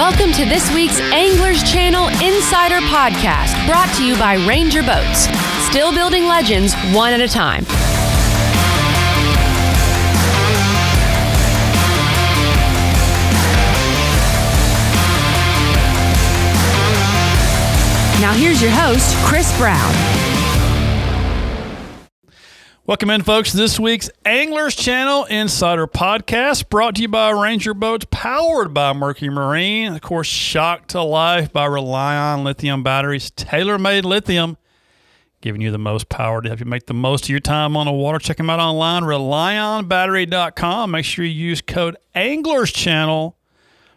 Welcome to this week's Anglers Channel Insider Podcast, brought to you by Ranger Boats. Still building legends one at a time. Now here's your host, Chris Brown. Welcome in, folks, this week's Anglers Channel Insider Podcast, brought to you by Ranger Boats, powered by Mercury Marine. Of course, shocked to life by Relion lithium batteries, tailor made lithium, giving you the most power to help you make the most of your time on the water. Check them out online, relionbattery.com. Make sure you use code Anglers Channel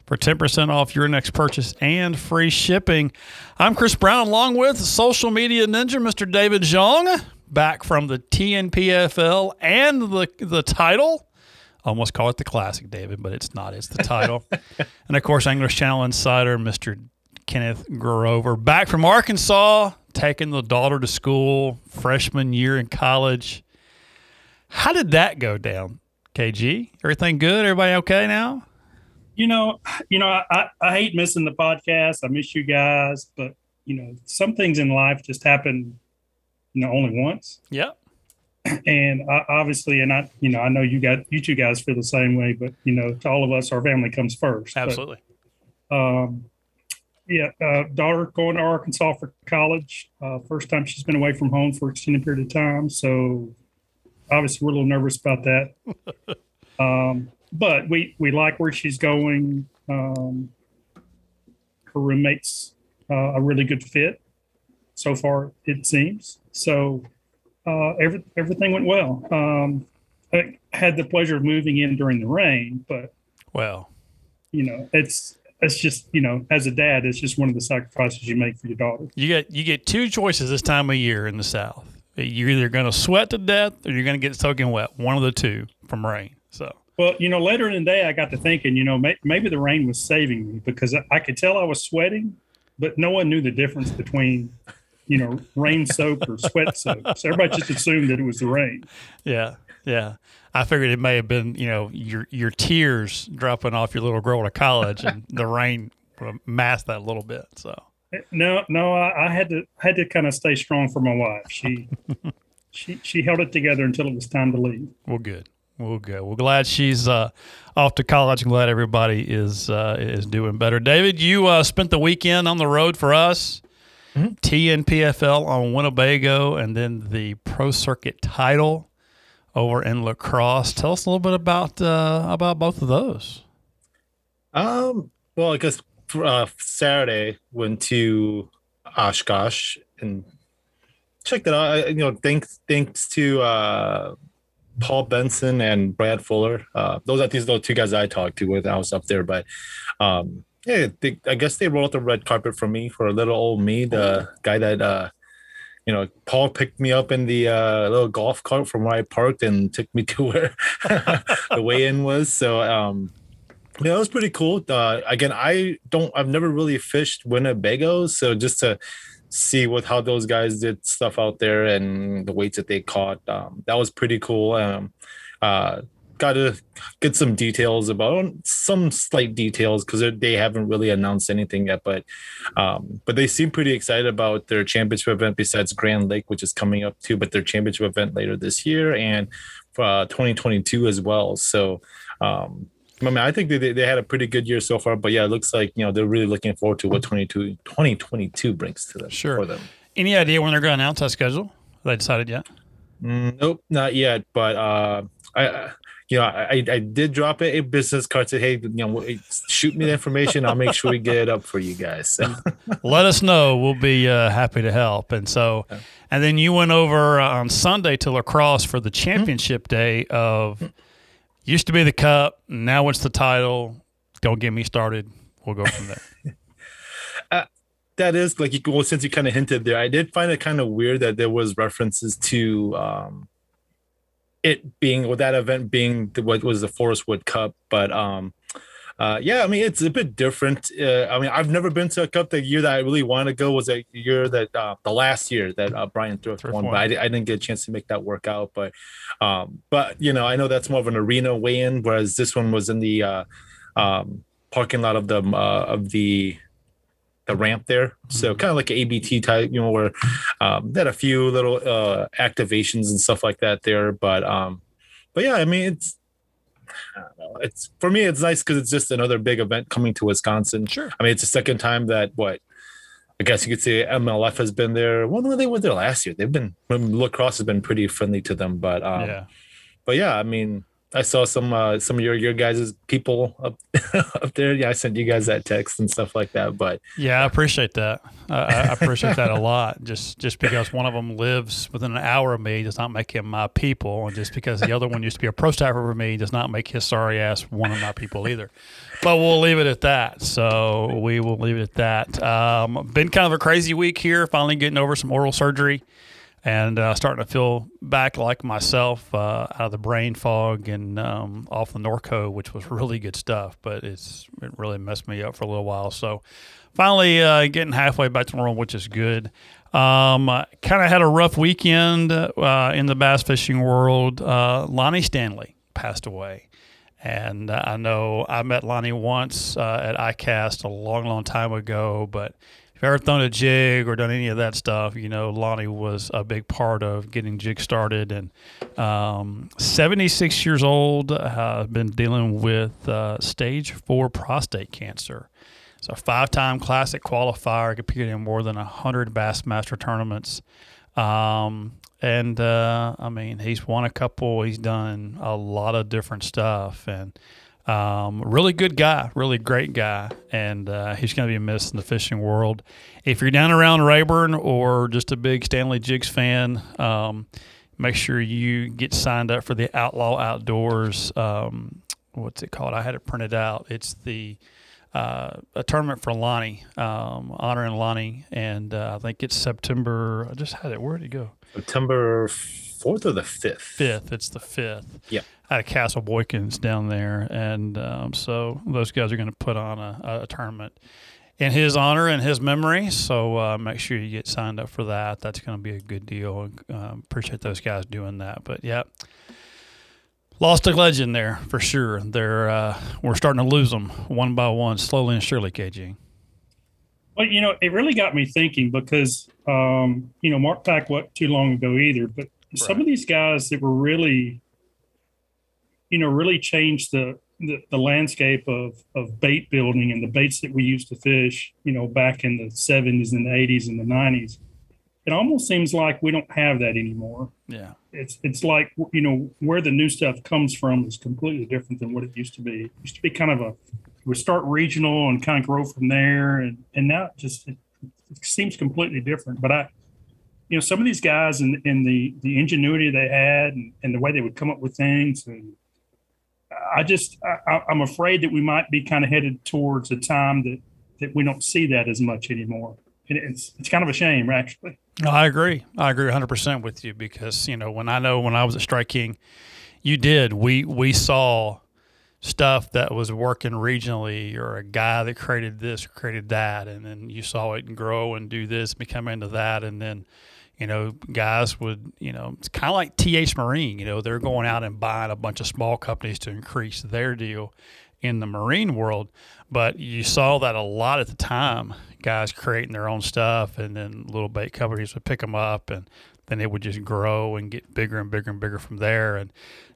for 10% off your next purchase and free shipping. I'm Chris Brown, along with social media ninja, Mr. David Zhang, back from the TNPFL and the, the title. Almost call it the classic, David, but it's not. It's the title. and of course, Anglers Channel Insider, Mr. Kenneth Grover, back from Arkansas, taking the daughter to school, freshman year in college. How did that go down, KG? Everything good? Everybody okay now? you know, you know, I, I hate missing the podcast. I miss you guys, but you know, some things in life just happen, you know, only once. Yeah. And I, obviously, and I, you know, I know you got you two guys feel the same way, but you know, to all of us, our family comes first. Absolutely. But, um, yeah, uh, daughter going to Arkansas for college. Uh, first time she's been away from home for extended period of time, so obviously we're a little nervous about that. um, but we we like where she's going. Um, her roommates uh, a really good fit so far it seems. So uh, every, everything went well. Um, I had the pleasure of moving in during the rain, but well, you know it's it's just you know as a dad it's just one of the sacrifices you make for your daughter. You get you get two choices this time of year in the South. You're either going to sweat to death or you're going to get soaking wet. One of the two from rain. So well, you know, later in the day, I got to thinking, you know, may, maybe the rain was saving me because I, I could tell I was sweating, but no one knew the difference between, you know, rain soaked or sweat soaked. So everybody just assumed that it was the rain. Yeah, yeah. I figured it may have been, you know, your your tears dropping off your little girl to college, and the rain masked that a little bit. So no, no, I, I had to had to kind of stay strong for my wife. She she she held it together until it was time to leave. Well, good. Well, good. Well, glad she's uh, off to college. Glad everybody is uh, is doing better. David, you uh, spent the weekend on the road for us. Mm-hmm. TNPFL on Winnebago, and then the Pro Circuit title over in La Crosse. Tell us a little bit about uh, about both of those. Um. Well, I guess uh, Saturday went to Oshkosh and checked it out. You know, thanks thanks to uh, Paul Benson and Brad Fuller. Uh, those are these those two guys I talked to when I was up there. But um, yeah, they, I guess they rolled the red carpet for me for a little old me, the guy that uh, you know Paul picked me up in the uh, little golf cart from where I parked and took me to where the weigh-in was. So um, yeah, it was pretty cool. Uh, again, I don't, I've never really fished Winnebago, so just to see what how those guys did stuff out there and the weights that they caught. Um, that was pretty cool. Um, uh, got to get some details about some slight details because they haven't really announced anything yet. But um, but they seem pretty excited about their championship event besides Grand Lake, which is coming up too. But their championship event later this year and uh, 2022 as well. So um, I mean, I think they, they had a pretty good year so far, but yeah, it looks like, you know, they're really looking forward to what 22, 2022 brings to them. Sure. For them. Any idea when they're going to announce that schedule? Have they decided yet? Mm, nope, not yet. But, uh, I, you know, I, I did drop a, a business card. Said, hey, you know, shoot me the information. I'll make sure we get it up for you guys. So. Let us know. We'll be uh, happy to help. And so, and then you went over uh, on Sunday to La Crosse for the championship mm-hmm. day of Used to be the cup. Now it's the title. Don't get me started. We'll go from there. uh, that is like you well, since you kind of hinted there, I did find it kind of weird that there was references to um, it being with that event being the, what was the Forest Wood Cup, but um, uh, yeah, I mean it's a bit different. Uh, I mean I've never been to a cup. The year that I really wanted to go was a year that uh, the last year that uh, Bryan Thrift, Thrift won, won, but I, I, didn't get a chance to make that work out. But um, but you know I know that's more of an arena weigh-in, whereas this one was in the uh, um, parking lot of the uh, of the the ramp there. So kind of like ABT type, you know, where um, they had a few little uh, activations and stuff like that there. But um, but yeah, I mean, it's I don't know. It's for me, it's nice because it's just another big event coming to Wisconsin. Sure. I mean, it's the second time that what I guess you could say MLF has been there. Well, no, they were there last year. They've been La Crosse has been pretty friendly to them, but um, yeah. but yeah, I mean, I saw some uh, some of your your guys' people up up there. Yeah, I sent you guys that text and stuff like that. But Yeah, I appreciate that. I, I appreciate that a lot. Just just because one of them lives within an hour of me does not make him my people, and just because the other one used to be a pro staffer for me does not make his sorry ass one of my people either. But we'll leave it at that. So we will leave it at that. Um, been kind of a crazy week here. Finally getting over some oral surgery and uh, starting to feel back like myself uh, out of the brain fog and um, off the Norco, which was really good stuff. But it's it really messed me up for a little while. So finally uh, getting halfway back to normal, which is good. Um, kind of had a rough weekend uh, in the bass fishing world. Uh, Lonnie Stanley passed away. And uh, I know I met Lonnie once at ICAST a long, long time ago, but ever thrown a jig or done any of that stuff, you know Lonnie was a big part of getting jig started. And um, 76 years old, uh, been dealing with uh, stage four prostate cancer. So five-time classic qualifier, competed in more than 100 Bassmaster tournaments. Um, and uh, I mean, he's won a couple. He's done a lot of different stuff, and um, really good guy, really great guy, and uh, he's going to be missed in the fishing world. If you're down around Rayburn or just a big Stanley Jigs fan, um, make sure you get signed up for the Outlaw Outdoors. Um, what's it called? I had it printed out. It's the uh, a tournament for Lonnie, um, honoring Lonnie, and uh, I think it's September. I just had it. Where did it go? September fourth or the fifth? Fifth. It's the fifth. Yeah. Out of Castle Boykins down there, and um, so those guys are going to put on a, a, tournament in his honor and his memory. So uh, make sure you get signed up for that. That's going to be a good deal. Um, appreciate those guys doing that. But yeah, lost a legend there for sure. They're uh, we're starting to lose them one by one, slowly and surely. KG. Well, you know, it really got me thinking because, um, you know, Mark Pack what too long ago either, but right. some of these guys that were really, you know, really changed the, the, the landscape of, of bait building and the baits that we used to fish, you know, back in the 70s and the 80s and the 90s. It almost seems like we don't have that anymore. Yeah. It's it's like you know where the new stuff comes from is completely different than what it used to be. It used to be kind of a we start regional and kind of grow from there. And, and now it just it, it seems completely different. But I, you know, some of these guys and, and the, the ingenuity they had and, and the way they would come up with things. And uh, I just, I, I'm afraid that we might be kind of headed towards a time that, that we don't see that as much anymore. And it's, it's kind of a shame, actually. No, I agree. I agree 100% with you because, you know, when I know when I was at Strike King, you did, we, we saw stuff that was working regionally or a guy that created this created that and then you saw it grow and do this become into that and then you know guys would you know it's kind of like T-H Marine you know they're going out and buying a bunch of small companies to increase their deal in the marine world. But you saw that a lot at the time guys creating their own stuff and then little bait companies would pick them up and then it would just grow and get bigger and bigger and bigger from there. And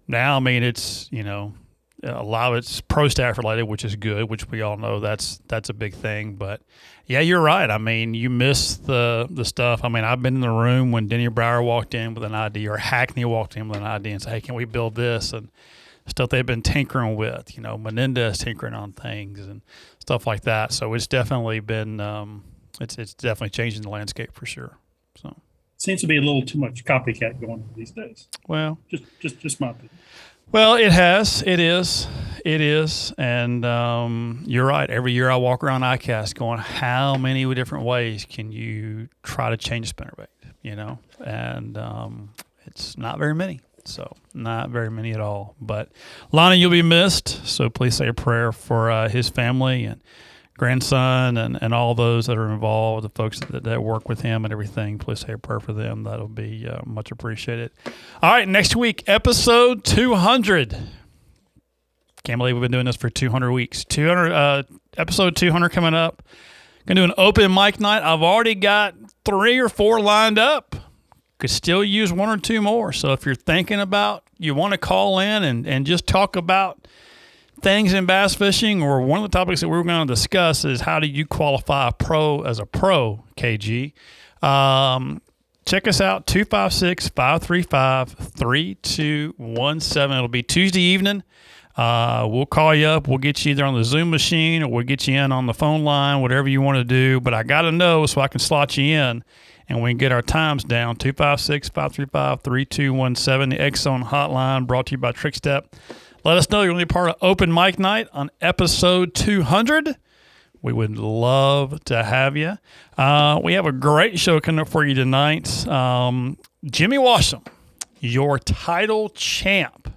now i mean it's you know a lot of it's pro staff related, which is good, which we all know that's that's a big thing. But yeah, you're right. I mean, you miss the the stuff. I mean, I've been in the room when Denny Brauer walked in with an idea, or Hackney walked in with an idea and said, "Hey, can we build this?" and stuff they've been tinkering with. You know, Menendez tinkering on things and stuff like that. So it's definitely been um, it's it's definitely changing the landscape for sure. So seems to be a little too much copycat going on these days. Well, just just just my opinion. Well, it has. It is. It is. And um, you're right. Every year I walk around ICAST going, how many different ways can you try to change a spinnerbait? You know, and um, it's not very many. So not very many at all. But Lonnie, you'll be missed. So please say a prayer for uh, his family and grandson and, and all those that are involved, the folks that, that work with him and everything. Please say a prayer for them. That'll be uh, much appreciated. All right, next week, episode 200. Can't believe we've been doing this for 200 weeks. 200 uh, episode 200 coming up. Gonna do an open mic night. I've already got three or four lined up. Could still use one or two more. So if you're thinking about you want to call in and, and just talk about things in bass fishing, or one of the topics that we're going to discuss is how do you qualify a pro as a pro, KG. Um, check us out 256 535 3217. It'll be Tuesday evening. Uh, we'll call you up. We'll get you either on the Zoom machine or we'll get you in on the phone line, whatever you want to do. But I got to know so I can slot you in and we can get our times down. 256 535 3217. The Exxon hotline brought to you by Trickstep. Let us know you're going to be part of Open Mic Night on episode 200. We would love to have you. Uh, we have a great show coming up for you tonight. Um, Jimmy Washam, your title champ,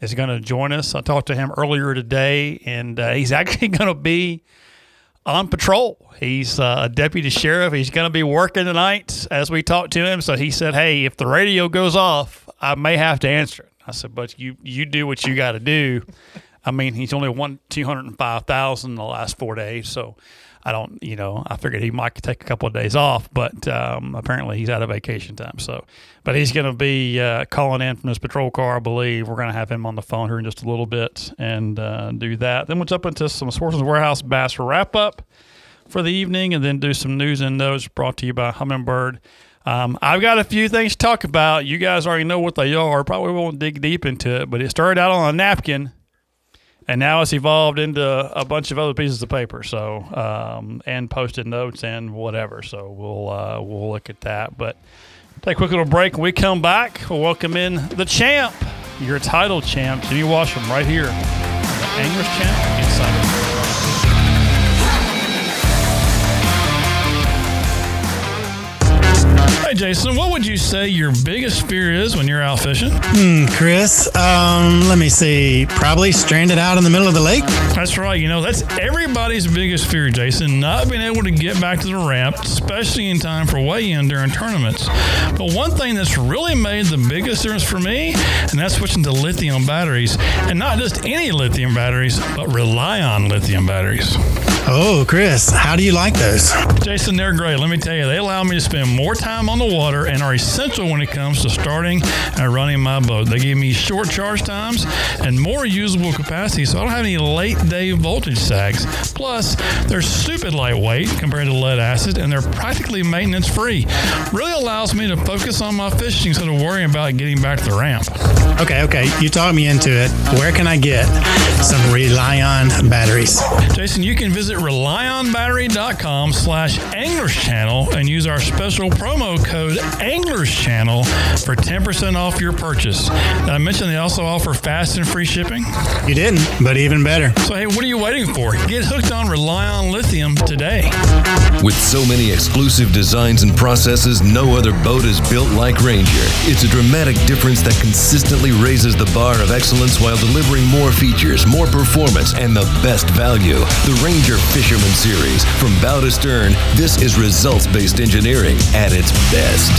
is going to join us. I talked to him earlier today, and uh, he's actually going to be on patrol. He's uh, a deputy sheriff. He's going to be working tonight as we talked to him. So he said, "Hey, if the radio goes off, I may have to answer it." I said, "But you you do what you got to do." I mean, he's only won two hundred and five thousand in the last four days, so I don't, you know, I figured he might take a couple of days off, but um, apparently he's out of vacation time. So, but he's going to be uh, calling in from his patrol car, I believe. We're going to have him on the phone here in just a little bit and uh, do that. Then we'll jump into some Sportsman's Warehouse Bass wrap up for the evening, and then do some news and notes brought to you by Humminbird. Um, I've got a few things to talk about. You guys already know what they are. Probably won't dig deep into it, but it started out on a napkin and now it's evolved into a bunch of other pieces of paper. So um, and post-it notes and whatever. So we'll uh, we'll look at that. But take a quick little break. When we come back, we'll welcome in the champ, your title champ, Jimmy Washam, right here the Anglers Channel Insider. Hey, Jason, what would you say your biggest fear is when you're out fishing? Hmm, Chris, um, let me see. Probably stranded out in the middle of the lake. That's right. You know, that's everybody's biggest fear, Jason, not being able to get back to the ramp, especially in time for weigh-in during tournaments. But one thing that's really made the biggest difference for me, and that's switching to lithium batteries, and not just any lithium batteries, but Relion lithium batteries. Oh, Chris, how do you like those? Jason, they're great. Let me tell you, they allow me to spend more time on the water and are essential when it comes to starting and running my boat. They give me short charge times and more usable capacity, so I don't have any late day voltage sags. Plus, they're stupid lightweight compared to lead acid, and they're practically maintenance free. Really allows me to focus on my fishing instead of worrying about getting back to the ramp. Okay, okay, you talked me into it. Where can I get some Relion batteries? Jason, you can visit relionbattery.com slash anglers channel and use our special promo code anglers channel for 10% off your purchase. Did I mention they also offer fast and free shipping? You didn't, but even better. So, hey, what are you waiting for? Get hooked on Relion Lithium today. With so many exclusive designs and processes, no other boat is built like Ranger. It's a dramatic difference that consistently raises the bar of excellence while delivering more features, more performance, and the best value. The Ranger Fisherman Series. From bow to stern, this is results based engineering at its best.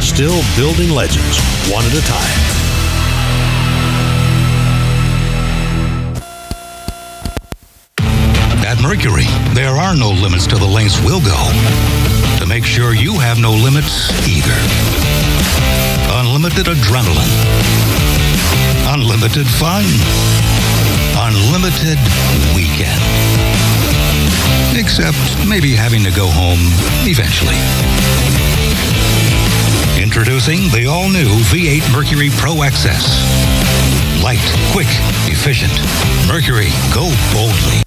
Still building legends, one at a time. At Mercury, there are no limits to the lengths we'll go to make sure you have no limits either. Unlimited adrenaline, unlimited fun, unlimited weekend. Except maybe having to go home eventually. Introducing the all new V8 Mercury Pro XS. Light, quick, efficient. Mercury, go boldly.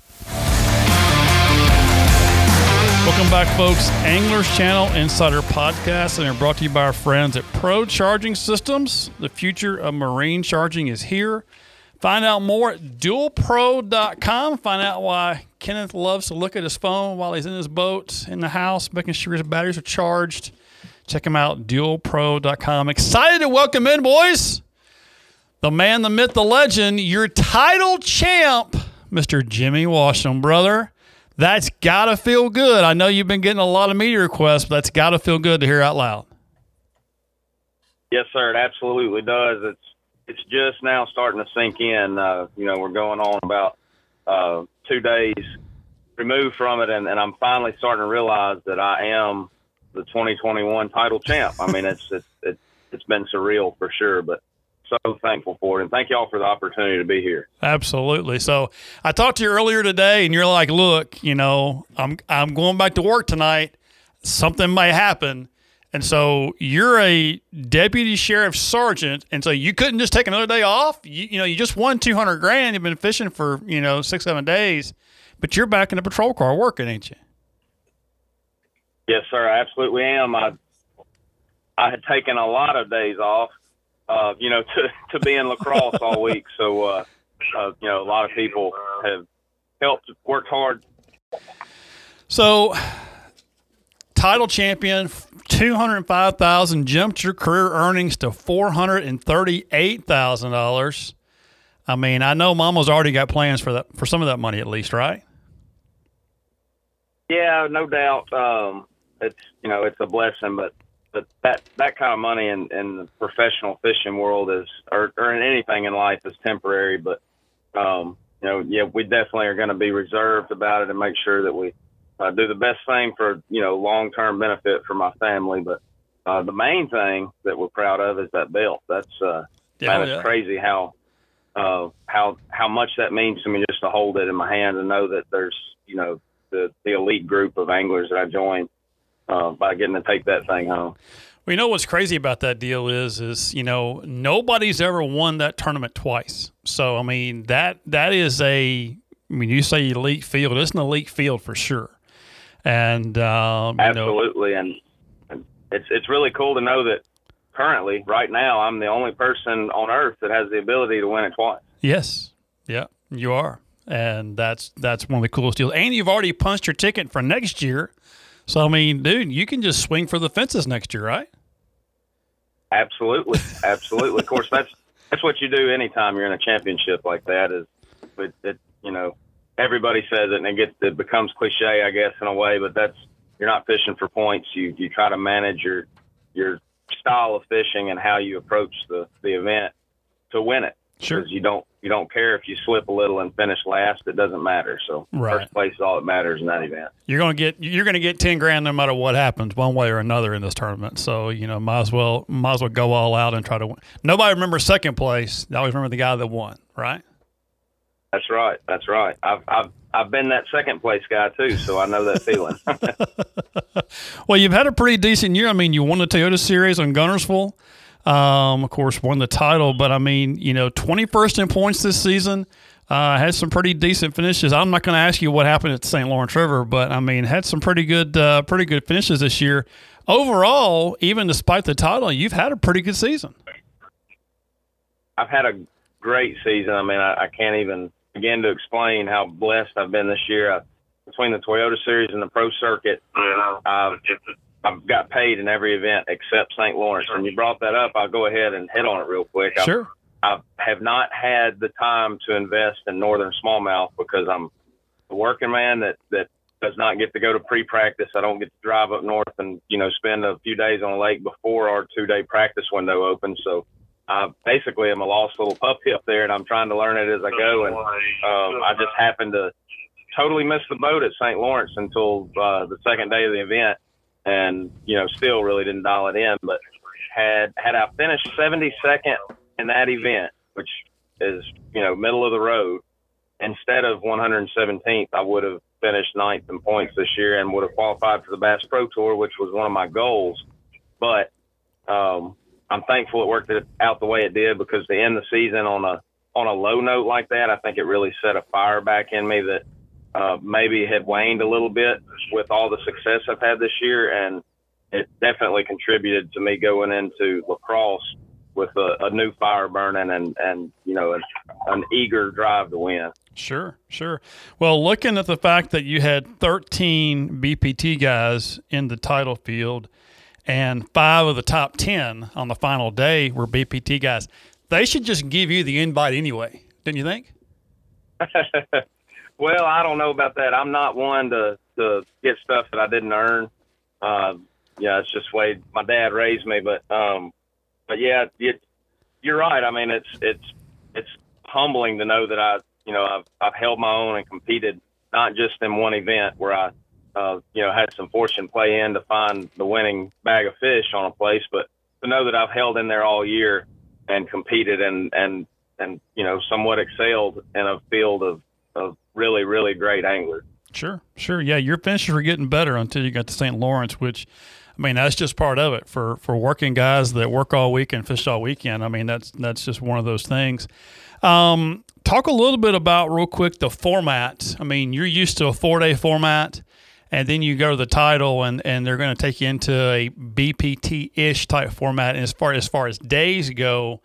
Welcome back, folks. Anglers Channel Insider Podcast, and they're brought to you by our friends at Pro Charging Systems. The future of marine charging is here. Find out more at dualpro.com. Find out why Kenneth loves to look at his phone while he's in his boat in the house, making sure his batteries are charged. Check him out, dualpro.com. Excited to welcome in, boys, the man, the myth, the legend, your title champ, Mr. Jimmy Washam, brother. That's got to feel good. I know you've been getting a lot of media requests, but that's got to feel good to hear out loud. Yes, sir. It absolutely does. It's it's just now starting to sink in. Uh, you know, we're going on about uh, two days removed from it, and, and I'm finally starting to realize that I am the 2021 title champ. I mean, it's it's it's, it's been surreal for sure, but so thankful for it, and thank y'all for the opportunity to be here. Absolutely. So I talked to you earlier today, and you're like, "Look, you know, I'm I'm going back to work tonight. Something may happen." And so you're a deputy sheriff sergeant, and so you couldn't just take another day off. You, you know, you just won two hundred grand. You've been fishing for you know six seven days, but you're back in the patrol car working, ain't you? Yes, sir. I absolutely am. I I had taken a lot of days off, uh, you know, to to be in La Crosse all week. So, uh, uh, you know, a lot of people have helped, worked hard. So, title champion, two hundred five thousand jumped your career earnings to four hundred and thirty eight thousand dollars. I mean, I know Mama's already got plans for that for some of that money at least, right? Yeah, no doubt. Um, it's you know it's a blessing, but but that that kind of money in, in the professional fishing world is or, or in anything in life is temporary. But um, you know, yeah, we definitely are going to be reserved about it and make sure that we uh, do the best thing for you know long term benefit for my family. But uh, the main thing that we're proud of is that belt. That's uh, Yeah, man, it's yeah. crazy how uh, how how much that means to me just to hold it in my hand and know that there's you know the the elite group of anglers that I joined uh, by getting to take that thing home. Well, you know what's crazy about that deal is, is you know nobody's ever won that tournament twice. So I mean that that is a, I mean you say elite field, it's an elite field for sure. And um, you know, Absolutely, and, and it's it's really cool to know that currently, right now, I'm the only person on earth that has the ability to win it twice. yes, yeah, you are, and that's that's one of the coolest deals. And you've already punched your ticket for next year. So I mean, dude, you can just swing for the fences next year, right? Absolutely, absolutely. of course, that's that's what you do anytime you're in a championship like that. Is it, it you know everybody says it and it gets it becomes cliche, I guess, in a way. But that's you're not fishing for points. You you try to manage your your style of fishing and how you approach the the event to win it. Sure. Because you don't you don't care if you slip a little and finish last. It doesn't matter. So Right. first place is all that matters in that event. You're gonna get you're gonna get ten grand no matter what happens, one way or another in this tournament. So you know, might as well might as well go all out and try to win. Nobody remembers second place. They always remember the guy that won, right? That's right. That's right. I've I've I've been that second place guy too, so I know that feeling. Well, you've had a pretty decent year. I mean, you won the Toyota Series on Guntersville. Um, of course, won the title, but I mean, you know, 21st in points this season. Uh, had some pretty decent finishes. I'm not going to ask you what happened at St. Lawrence River, but I mean, had some pretty good, uh, pretty good finishes this year. Overall, even despite the title, you've had a pretty good season. I've had a great season. I mean, I, I can't even begin to explain how blessed I've been this year. I, between the Toyota Series and the Pro Circuit, I've, I've got paid in every event except St. Lawrence. When you brought that up, I'll go ahead and hit on it real quick. I, Sure. I have not had the time to invest in northern smallmouth because I'm a working man that that does not get to go to pre-practice. I don't get to drive up north and you know spend a few days on a lake before our two-day practice window opens. So I basically am a lost little puppy up there, and I'm trying to learn it as I go. And um, I just happened to totally miss the boat at St. Lawrence until uh, the second day of the event, and you know still really didn't dial it in. But had had I finished 72nd in that event, which is you know middle of the road, instead of 117th, I would have finished ninth in points this year and would have qualified for the Bass Pro Tour, which was one of my goals. But um, I'm thankful it worked out the way it did because to end the season on a on a low note like that, I think it really set a fire back in me that uh, maybe had waned a little bit with all the success I've had this year, and it definitely contributed to me going into La Crosse with a, a new fire burning and and you know an, an eager drive to win. Sure, sure. Well, looking at the fact that you had 13 BPT guys in the title field and five of the top 10 on the final day were BPT guys, they should just give you the invite anyway, didn't you think? well, I don't know about that. I'm not one to to get stuff that I didn't earn. Uh, yeah, it's just the way my dad raised me. But um, but yeah, it, you're right. I mean, it's it's it's humbling to know that I, you know, I've I've held my own and competed not just in one event where I, uh, you know, had some fortune play in to find the winning bag of fish on a place, but to know that I've held in there all year and competed and and and you know somewhat excelled in a field of of really really great anglers. Sure, sure. Yeah, your finishes were getting better until you got to St. Lawrence, which I mean, that's just part of it for for working guys that work all week and fish all weekend. I mean, that's that's just one of those things. Um, talk a little bit about real quick the format. I mean, you're used to a four day format, and then you go to the title, and and they're going to take you into a BPT ish type format. And as far as far as days go,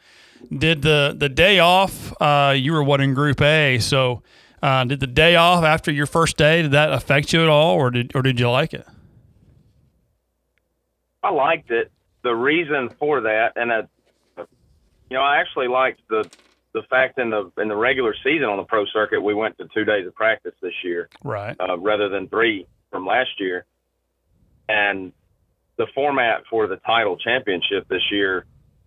did the the day off? Uh, you were what in Group A, so. Uh, did the day off after your first day did that affect you at all, or did or did you like it? I liked it. The reason for that, and I, you know, I actually liked the the fact in the in the regular season on the pro circuit we went to two days of practice this year, right? Uh, rather than three from last year, and the format for the title championship this year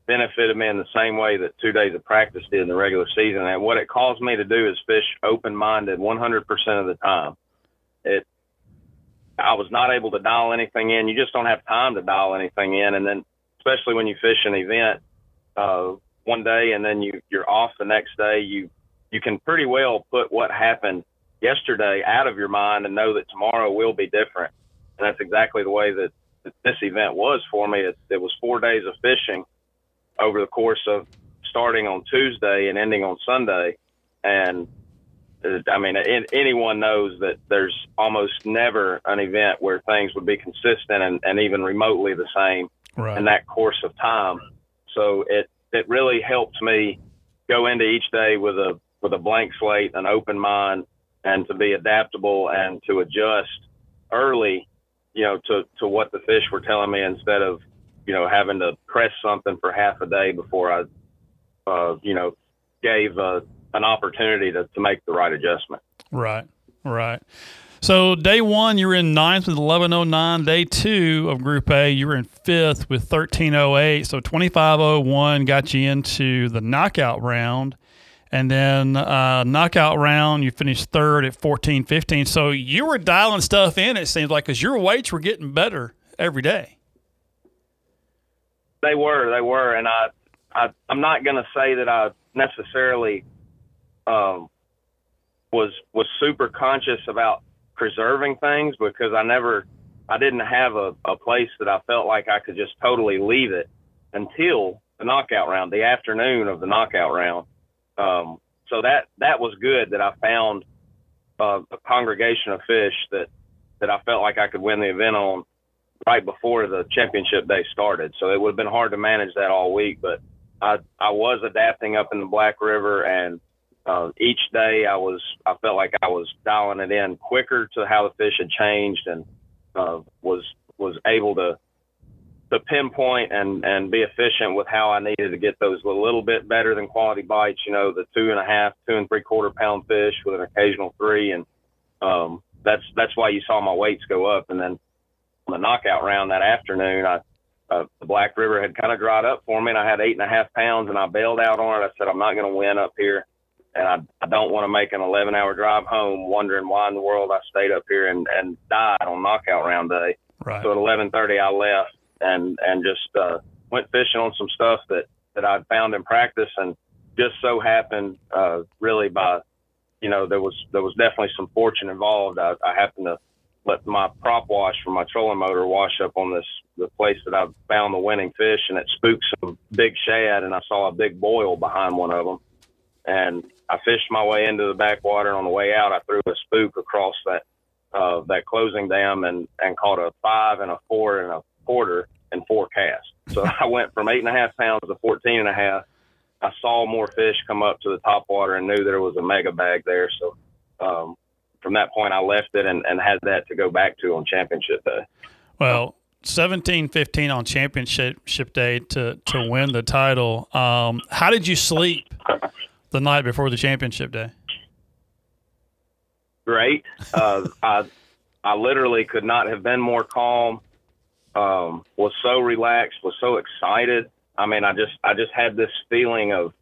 benefited me in the same way that two days of practice did in the regular season. And what it caused me to do is fish open minded 100% of the time. It I was not able to dial anything in. You just don't have time to dial anything in. And then, especially when you fish an event uh, one day and then you you're off the next day, you you can pretty well put what happened yesterday out of your mind and know that tomorrow will be different. And that's exactly the way that, that this event was for me. It, it was four days of fishing over the course of starting on Tuesday and ending on Sunday, and uh, I mean, anyone knows that there's almost never an event where things would be consistent and, and even remotely the same right. in that course of time. So it it really helped me go into each day with a with a blank slate, an open mind, and to be adaptable and to adjust early, you know, to to what the fish were telling me instead of you know having to press something for half a day before I, uh, you know, gave a an opportunity to, to make the right adjustment. Right, right. So day one, you were in ninth with 1109. Day two of Group A, you were in fifth with 1308. So 2501 got you into the knockout round. And then uh, knockout round, you finished third at 1415. So you were dialing stuff in, it seems like, because your weights were getting better every day. They were, they were. And I, I I'm not going to say that I necessarily – um, was was super conscious about preserving things because I never I didn't have a, a place that I felt like I could just totally leave it until the knockout round, the afternoon of the knockout round. Um, so that that was good that I found uh, a congregation of fish that that I felt like I could win the event on right before the championship day started. So it would have been hard to manage that all week, but I I was adapting up in the Black River and uh, each day I was I felt like I was dialing it in quicker to how the fish had changed and uh, was was able to to pinpoint and and be efficient with how I needed to get those a little bit better than quality bites. You know, the two and a half, two and three quarter pound fish with an occasional three, and um, that's that's why you saw my weights go up. And then on the knockout round that afternoon, I uh, the Black River had kind of dried up for me, and I had eight and a half pounds, and I bailed out on it. I said, I'm not going to win up here and I, I don't want to make an 11 hour drive home wondering why in the world I stayed up here and, and died on knockout round day. Right. So at 11:30 I left and and just uh, went fishing on some stuff that that I'd found in practice and just so happened uh, really by you know there was there was definitely some fortune involved. I, I happened to let my prop wash from my trolling motor wash up on this the place that I found the winning fish and it spooked some big shad and I saw a big boil behind one of them and I fished my way into the backwater. On the way out, I threw a spook across that uh, that closing dam and and caught a five and a four and a quarter and four casts. So I went from eight and a half pounds to fourteen and a half. I saw more fish come up to the top water and knew there was a mega bag there. So um, from that point, I left it and, and had that to go back to on championship day. Well, 17 15 on championship day to, to win the title. Um, how did you sleep the night before the championship day? Great. Uh, I I literally could not have been more calm. Um, was so relaxed. Was so excited. I mean, I just I just had this feeling of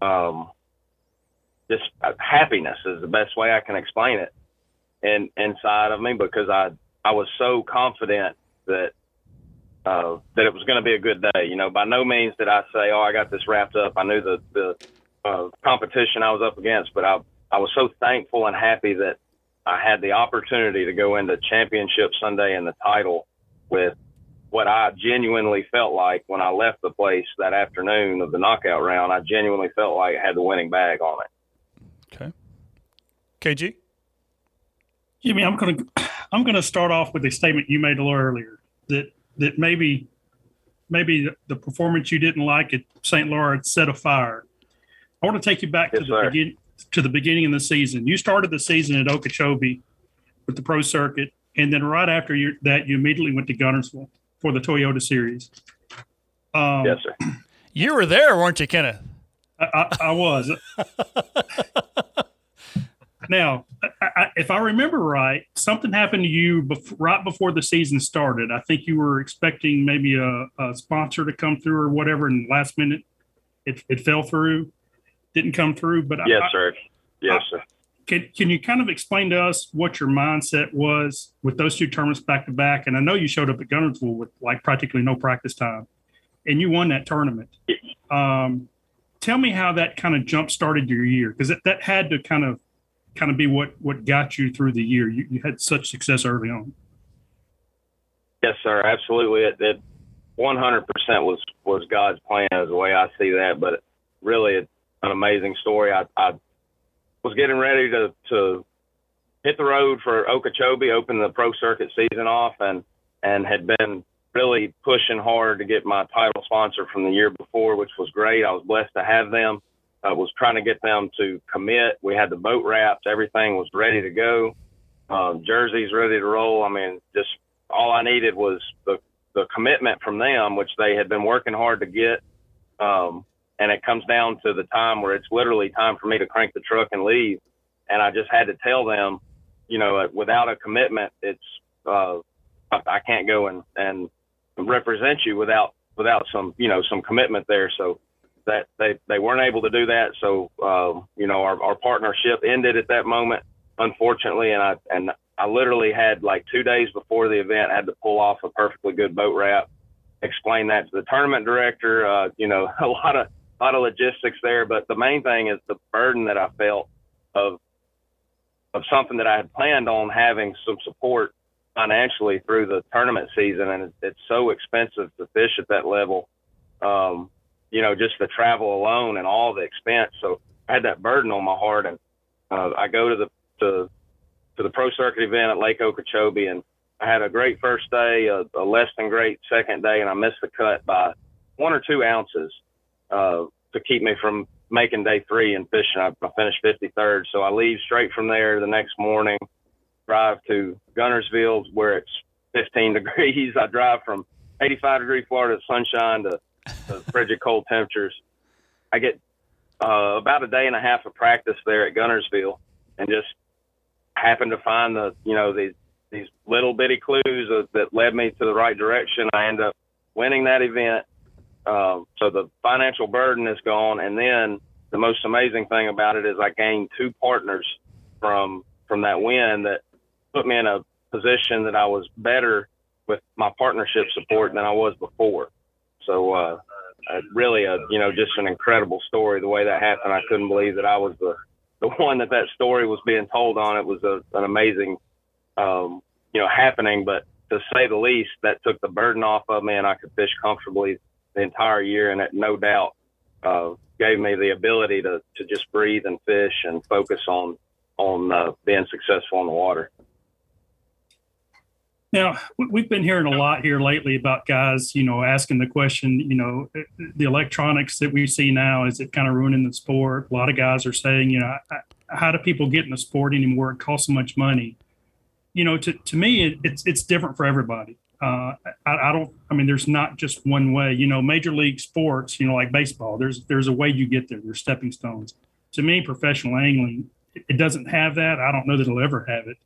um, just uh, happiness is the best way I can explain it, and inside of me because I I was so confident that uh, that it was going to be a good day. You know, by no means did I say, "Oh, I got this wrapped up." I knew the the uh, competition I was up against, but I I was so thankful and happy that I had the opportunity to go into Championship Sunday and the title with what I genuinely felt like when I left the place that afternoon of the knockout round. I genuinely felt like I had the winning bag on it. Okay. KG. Jimmy, I'm gonna I'm gonna start off with a statement you made a little earlier that that maybe maybe the performance you didn't like at St. Lawrence set a fire. I want to take you back Yes, to the sir. begin to the beginning of the season. You started the season at Okeechobee with the pro circuit, and then right after you, that, you immediately went to Guntersville for the Toyota Series. Um, Yes, sir. You were there, weren't you, Kenneth? I, I, I was. now, I, I, if I remember right, something happened to you bef- right before the season started. I think you were expecting maybe a, a sponsor to come through or whatever, and last minute it, it fell through, didn't come through. But Yes, I, sir. Yes, sir. Can, can you kind of explain to us what your mindset was with those two tournaments back to back? And I know you showed up at Guntersville with like practically no practice time, and you won that tournament. Um, tell me how that kind of jump started your year because that, that had to kind of kind of be what what got you through the year. You, you had such success early on. Yes, sir. Absolutely. It, it 100% was, was God's plan is the way I see that. But really, it's an amazing story. I, I was getting ready to, to hit the road for Okeechobee, open the pro circuit season off, and, and had been really pushing hard to get my title sponsor from the year before, which was great. I was blessed to have them. I was trying to get them to commit. We had the boat wrapped. Everything was ready to go. Um, jerseys ready to roll. I mean, just all I needed was the the commitment from them, which they had been working hard to get. Um, and it comes down to the time where it's literally time for me to crank the truck and leave. And I just had to tell them, you know, uh, without a commitment, it's uh, I, I can't go and and represent you without without some you know some commitment there. So that they they weren't able to do that. So um, you know, our our partnership ended at that moment, unfortunately. And I and I literally had like two days before the event had to pull off a perfectly good boat wrap, explain that to the tournament director. Uh, you know, a lot of lot of logistics there, but the main thing is the burden that I felt of of something that I had planned on having some support financially through the tournament season, and it, it's so expensive to fish at that level. Um, you know, just the travel alone and all the expense. So I had that burden on my heart, and uh, I go to the to to the pro circuit event at Lake Okeechobee, and I had a great first day, a, a less than great second day, and I missed the cut by one or two ounces uh, to keep me from making day three and fishing. I, I finished 53rd, so I leave straight from there the next morning, drive to Guntersville where it's 15 degrees. I drive from 85 degree Florida sunshine to, to frigid cold temperatures. I get uh, about a day and a half of practice there at Guntersville, and just happened to find the you know these these little bitty clues that, that led me to the right direction. I end up winning that event. Um, so the financial burden is gone, and then the most amazing thing about it is I gained two partners from from that win that put me in a position that I was better with my partnership support than I was before. So uh, uh, really, a you know, just an incredible story. The way that happened, I couldn't believe that I was the the one that that story was being told on. It was a, an amazing, um, you know, happening. But to say the least, that took the burden off of me, and I could fish comfortably the entire year, and it no doubt uh, gave me the ability to to just breathe and fish and focus on on uh, being successful in the water. Now, we- we've been hearing a lot here lately about guys, you know, asking the question, you know, the electronics that we see now, is it kind of ruining the sport? A lot of guys are saying, you know, how do people get in the sport anymore? It costs so much money. You know, to, to me, it, it's, it's different for everybody. Uh, I, I don't, I mean, there's not just one way, you know, major league sports, you know, like baseball, there's, there's a way you get there. There's stepping stones. To me, professional angling, it- doesn't have that. I don't know that it'll ever have it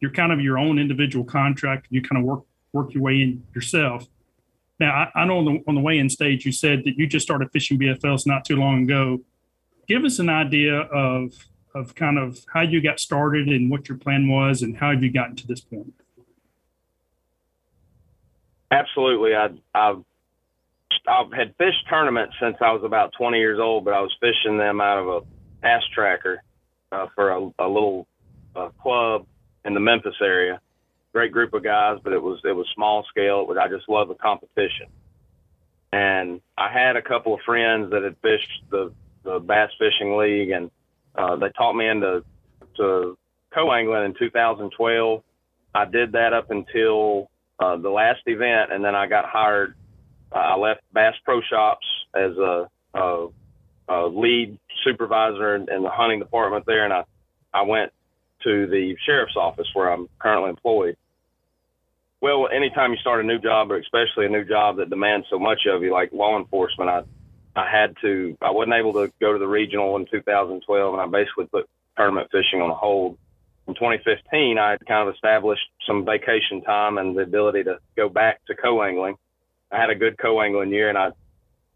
you're kind of your own individual contract. You kind of work work your way in yourself. Now, I, I know on the, on the weigh-in stage, you said that you just started fishing BFLs not too long ago. Give us an idea of of kind of how you got started and what your plan was, and how have you gotten to this point? Absolutely, I I've I've had fished tournaments since I was about 20 years old, but I was fishing them out of a bass tracker uh, for a, a little uh, club in the Memphis area. Great group of guys, but it was it was small scale. But I just love the competition. And I had a couple of friends that had fished the the bass fishing league, and uh, they taught me into to co-angling in 2012. I did that up until uh, the last event, and then I got hired. Uh, I left Bass Pro Shops as a, a, a lead supervisor in, in the hunting department there, and I I went to the sheriff's office where I'm currently employed. Well, anytime you start a new job, or especially a new job that demands so much of you, like law enforcement, I I had to, I wasn't able to go to the regional in 2012, and I basically put tournament fishing on hold. In 2015, I had kind of established some vacation time and the ability to go back to co-angling. I had a good co-angling year, and I,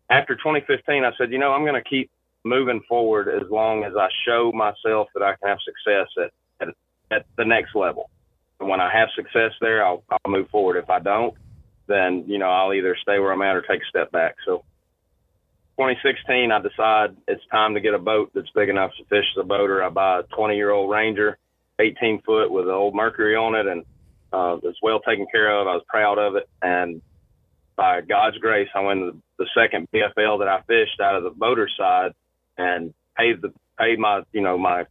after 2015, I said, you know, I'm going to keep moving forward as long as I show myself that I can have success at, at, at the next level. And when I have success there, I'll, I'll move forward. If I don't, then, you know, I'll either stay where I'm at or take a step back. So 2016, I decide it's time to get a boat that's big enough to fish as a boater. I buy a 20 year old Ranger, 18 foot with an old Mercury on it, and uh, it's well taken care of. I was proud of it, and by God's grace, I won the, the second BFL that I fished out of the boater side, and paid the paid my you know my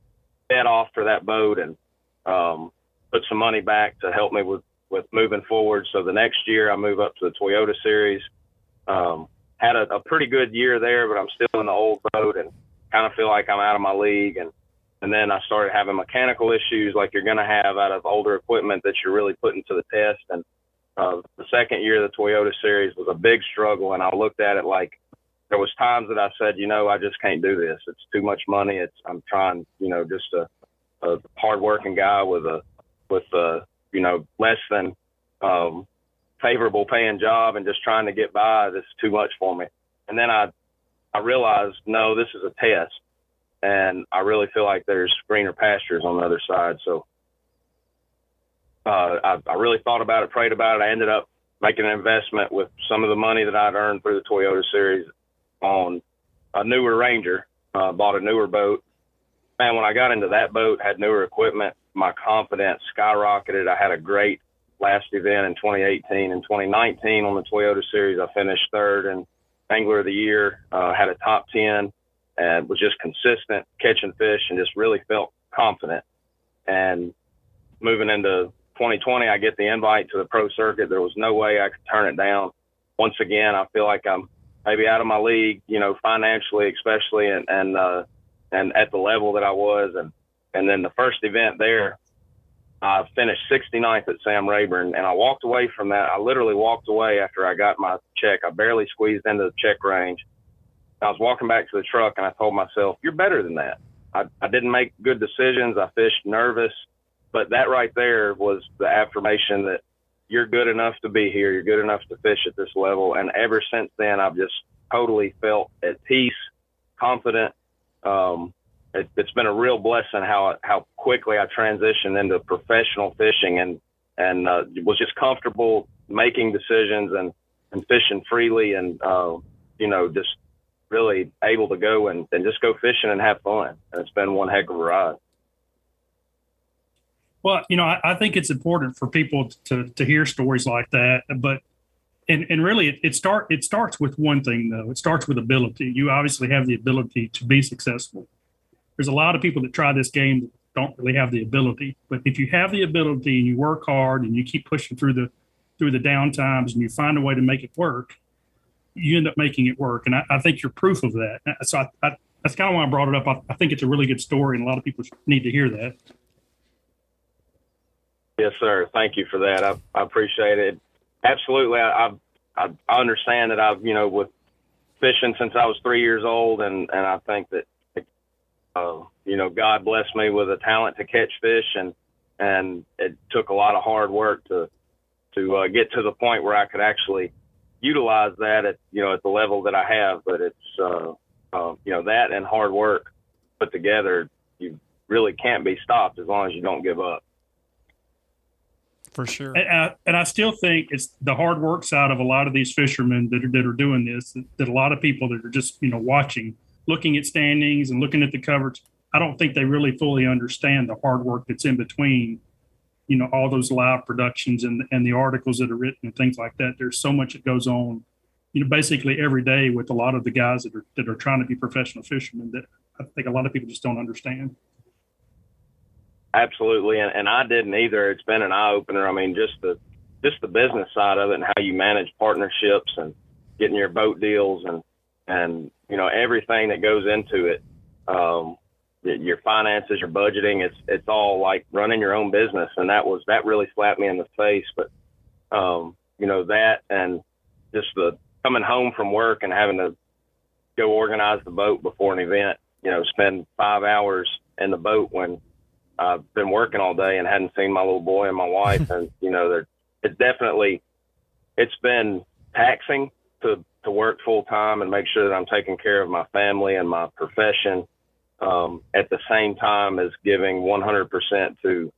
debt off for that boat, and um, put some money back to help me with with moving forward. So the next year, I move up to the Toyota Series. Um, had a, a pretty good year there, but I'm still in the old boat and kind of feel like I'm out of my league. And and then I started having mechanical issues like you're going to have out of older equipment that you're really putting to the test. And uh, the second year of the Toyota Series was a big struggle, and I looked at it like there was times that I said, you know, I just can't do this. It's too much money. It's I'm trying, you know, just a, a hardworking guy with a with a you know less than um, favorable paying job and just trying to get by. This is too much for me. And then I, I realized, no, this is a test. And I really feel like there's greener pastures on the other side. So uh, I, I really thought about it, prayed about it. I ended up making an investment with some of the money that I'd earned through the Toyota series on a newer Ranger, uh, bought a newer boat. Man, when I got into that boat, had newer equipment, my confidence skyrocketed. I had a great last event in 2018 and 2019 on the Toyota Series. I finished third and Angler of the Year, uh, had a top 10 and was just consistent catching fish and just really felt confident. And moving into 2020, I get the invite to the pro circuit. There was no way I could turn it down. Once again, I feel like I'm maybe out of my league, you know, financially, especially, and, and, uh, and at the level that I was. And, and then the first event there, I finished 69th at Sam Rayburn, and I walked away from that. I literally walked away after I got my check. I barely squeezed into the check range. I was walking back to the truck, and I told myself, "You're better than that." I, I didn't make good decisions. I fished nervous, but that right there was the affirmation that you're good enough to be here. You're good enough to fish at this level. And ever since then, I've just totally felt at peace, confident, um, it, has been a real blessing how how quickly I transitioned into professional fishing and and uh, was just comfortable making decisions and and fishing freely and uh, you know just really able to go and, and just go fishing and have fun. And it's been one heck of a ride. Well, you know, I, I think it's important for people to to hear stories like that, but and, and really it, it start it starts with one thing though. It starts with ability. You obviously have the ability to be successful there's a lot of people that try this game that don't really have the ability. But if you have the ability and you work hard and you keep pushing through the through the down times and you find a way to make it work, you end up making it work. And I, I think you're proof of that. So I, I, that's kind of why I brought it up. I, I think it's a really good story, and a lot of people need to hear that. Yes, sir. Thank you for that. I, I appreciate it. Absolutely. I, I, I understand that I've, you know, with fishing since I was three years old, and, and I think that uh, you know, God blessed me with a talent to catch fish, and and it took a lot of hard work to to uh, get to the point where I could actually utilize that at you know at the level that I have. But it's uh, uh, you know that and hard work put together, you really can't be stopped as long as you don't give up. For sure. And I, and I still think it's the hard work side of a lot of these fishermen that are, that are doing this. That, that a lot of people that are just you know watching, looking at standings and looking at the coverage. I don't think they really fully understand the hard work that's in between you know all those live productions and and the articles that are written and things like that there's so much that goes on you know basically every day with a lot of the guys that are that are trying to be professional fishermen that i think a lot of people just don't understand. Absolutely and, and i didn't either. It's been an eye-opener. I mean just the just the business side of it and how you manage partnerships and getting your boat deals and and you know everything that goes into it. Um, your finances, your budgeting, it's it's all like running your own business, and that was that really slapped me in the face. But um, you know that, and just the coming home from work and having to go organize the boat before an event. You know, spend five hours in the boat when I've been working all day and hadn't seen my little boy and my wife, and you know, they're it's definitely it's been taxing to to work full time and make sure that I'm taking care of my family and my profession um, at the same time as giving 100% to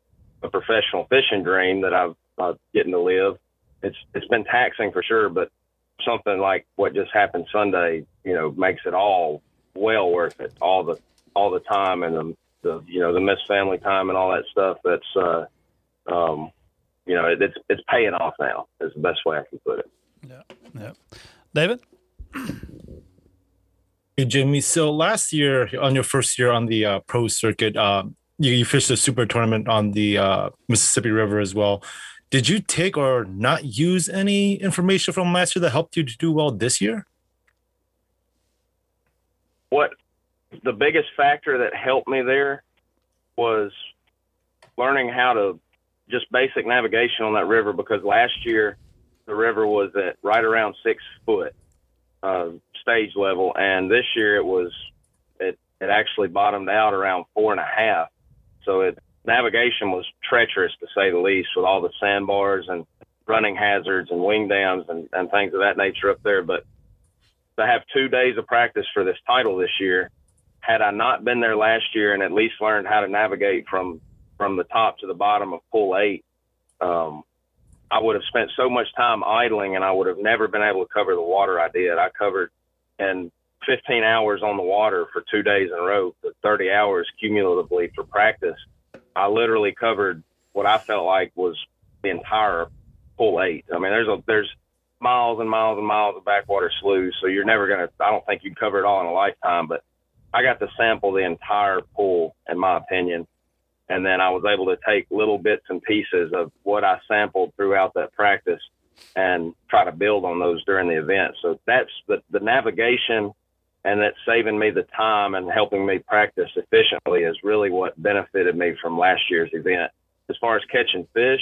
a professional fishing dream that I've uh, getting to live. It's it's been taxing for sure, but something like what just happened Sunday, you know, makes it all well worth it. All the all the time and the, the you know the missed family time and all that stuff. That's uh, um, you know, it, it's it's paying off now. Is the best way I can put it. Yeah, yeah. David. Hey, Jimmy. So last year, on your first year on the uh, pro circuit, uh, you, you, fished a super tournament on the uh, Mississippi River as well. Did you take or not use any information from last year that helped you to do well this year? What the biggest factor that helped me there was learning how to just basic navigation on that river because last year the river was at right around six foot uh, stage level, and this year it was it it actually bottomed out around four and a half. So it navigation was treacherous to say the least, with all the sandbars and running hazards and wing dams and, and things of that nature up there. But to have two days of practice for this title this year, had I not been there last year and at least learned how to navigate from from the top to the bottom of pool eight, um, I would have spent so much time idling and I would have never been able to cover the water I did. I covered and 15 hours on the water for two days in a row, 30 hours cumulatively for practice. I literally covered what I felt like was the entire pool eight. I mean, there's a, there's miles and miles and miles of backwater sloughs. So you're never to, I don't think you'd cover it all in a lifetime, but I got to sample the entire pool in my opinion. And then I was able to take little bits and pieces of what I sampled throughout that practice and try to build on those during the event. So that's the, the navigation and that's saving me the time and helping me practice efficiently is really what benefited me from last year's event. As far as catching fish,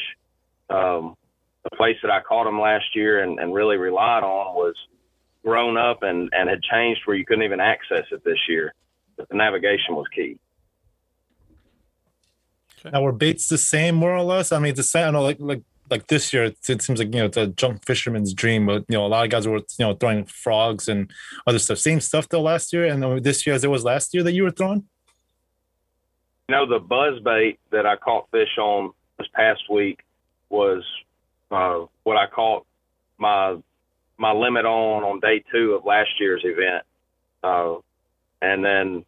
um, the place that I caught them last year and, and really relied on was grown up and, and had changed where you couldn't even access it this year. But the navigation was key. Now were baits the same more or less? I mean, the same. I know, like like like this year, it, seems like you know it's a junk fisherman's dream. But you know, a lot of guys were you know throwing frogs and other stuff. Same stuff though last year and this year as it was last year that you were throwing. You know, the buzz bait that I caught fish on this past week was uh, what I caught my my limit on on day two of last year's event, uh, and then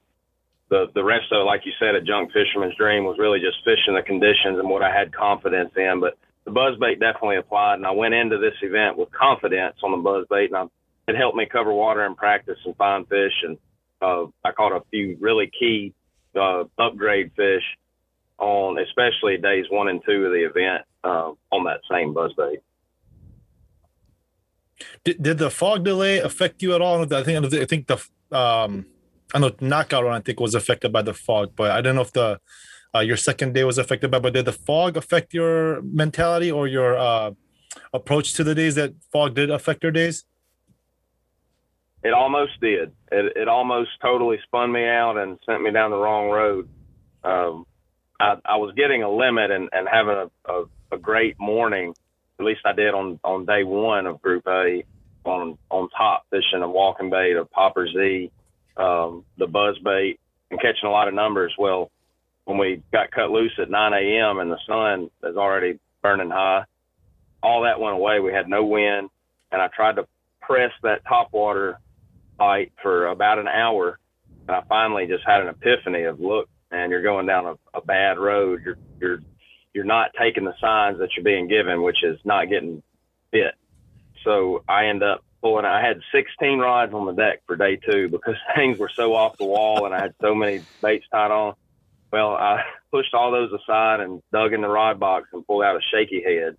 the the rest of it, like you said, a junk fisherman's dream was really just fishing the conditions and what I had confidence in. But the buzz bait definitely applied, and I went into this event with confidence on the buzz bait, and I, it helped me cover water in practice and find fish. And uh, I caught a few really key uh, upgrade fish on, especially days one and two of the event uh, on that same buzz bait. Did, did the fog delay affect you at all? I think I think the um, I know knockout run I think was affected by the fog, but I don't know if the uh, your second day was affected by. But did the fog affect your mentality or your uh, approach to the days that fog did affect your days? It almost did. It, it almost totally spun me out and sent me down the wrong road. Um, I, I was getting a limit and, and having a, a, a great morning. At least I did on, on day one of Group A. on on top fishing a walking bait, a popper Z, um, the buzz bait, and catching a lot of numbers. Well, when we got cut loose at 9 a.m. and the sun is already burning high, all that went away. We had no wind, and I tried to press that top water bite for about an hour, and I finally just had an epiphany of look, man, you're going down a, a bad road. You're you're you're not taking the signs that you're being given, which is not getting bit. So I end up pulling. I had 16 rods on the deck for day two because things were so off the wall, and I had so many baits tied on. Well, I pushed all those aside and dug in the rod box and pulled out a shaky head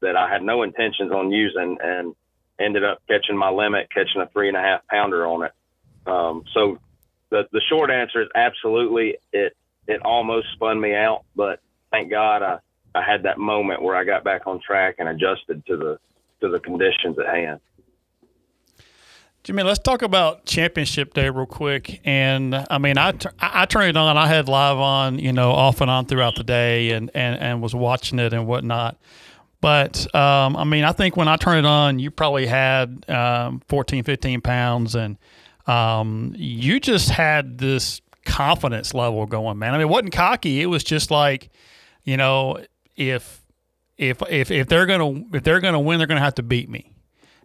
that I had no intentions on using, and ended up catching my limit, catching a three and a half pounder on it. Um, so the the short answer is absolutely it. It almost spun me out, but thank God I, I had that moment where I got back on track and adjusted to the to the conditions at hand. Jimmy, let's talk about championship day real quick. And I mean, I, I, turned it on. I had live on, you know, off and on throughout the day, and and, and was watching it and whatnot. But um, I mean, I think when I turned it on, you probably had um, 14, 15 pounds, and um, you just had this confidence level going, man. I mean, it wasn't cocky. It was just like, you know, if if if if they're gonna if they're gonna win, they're gonna have to beat me.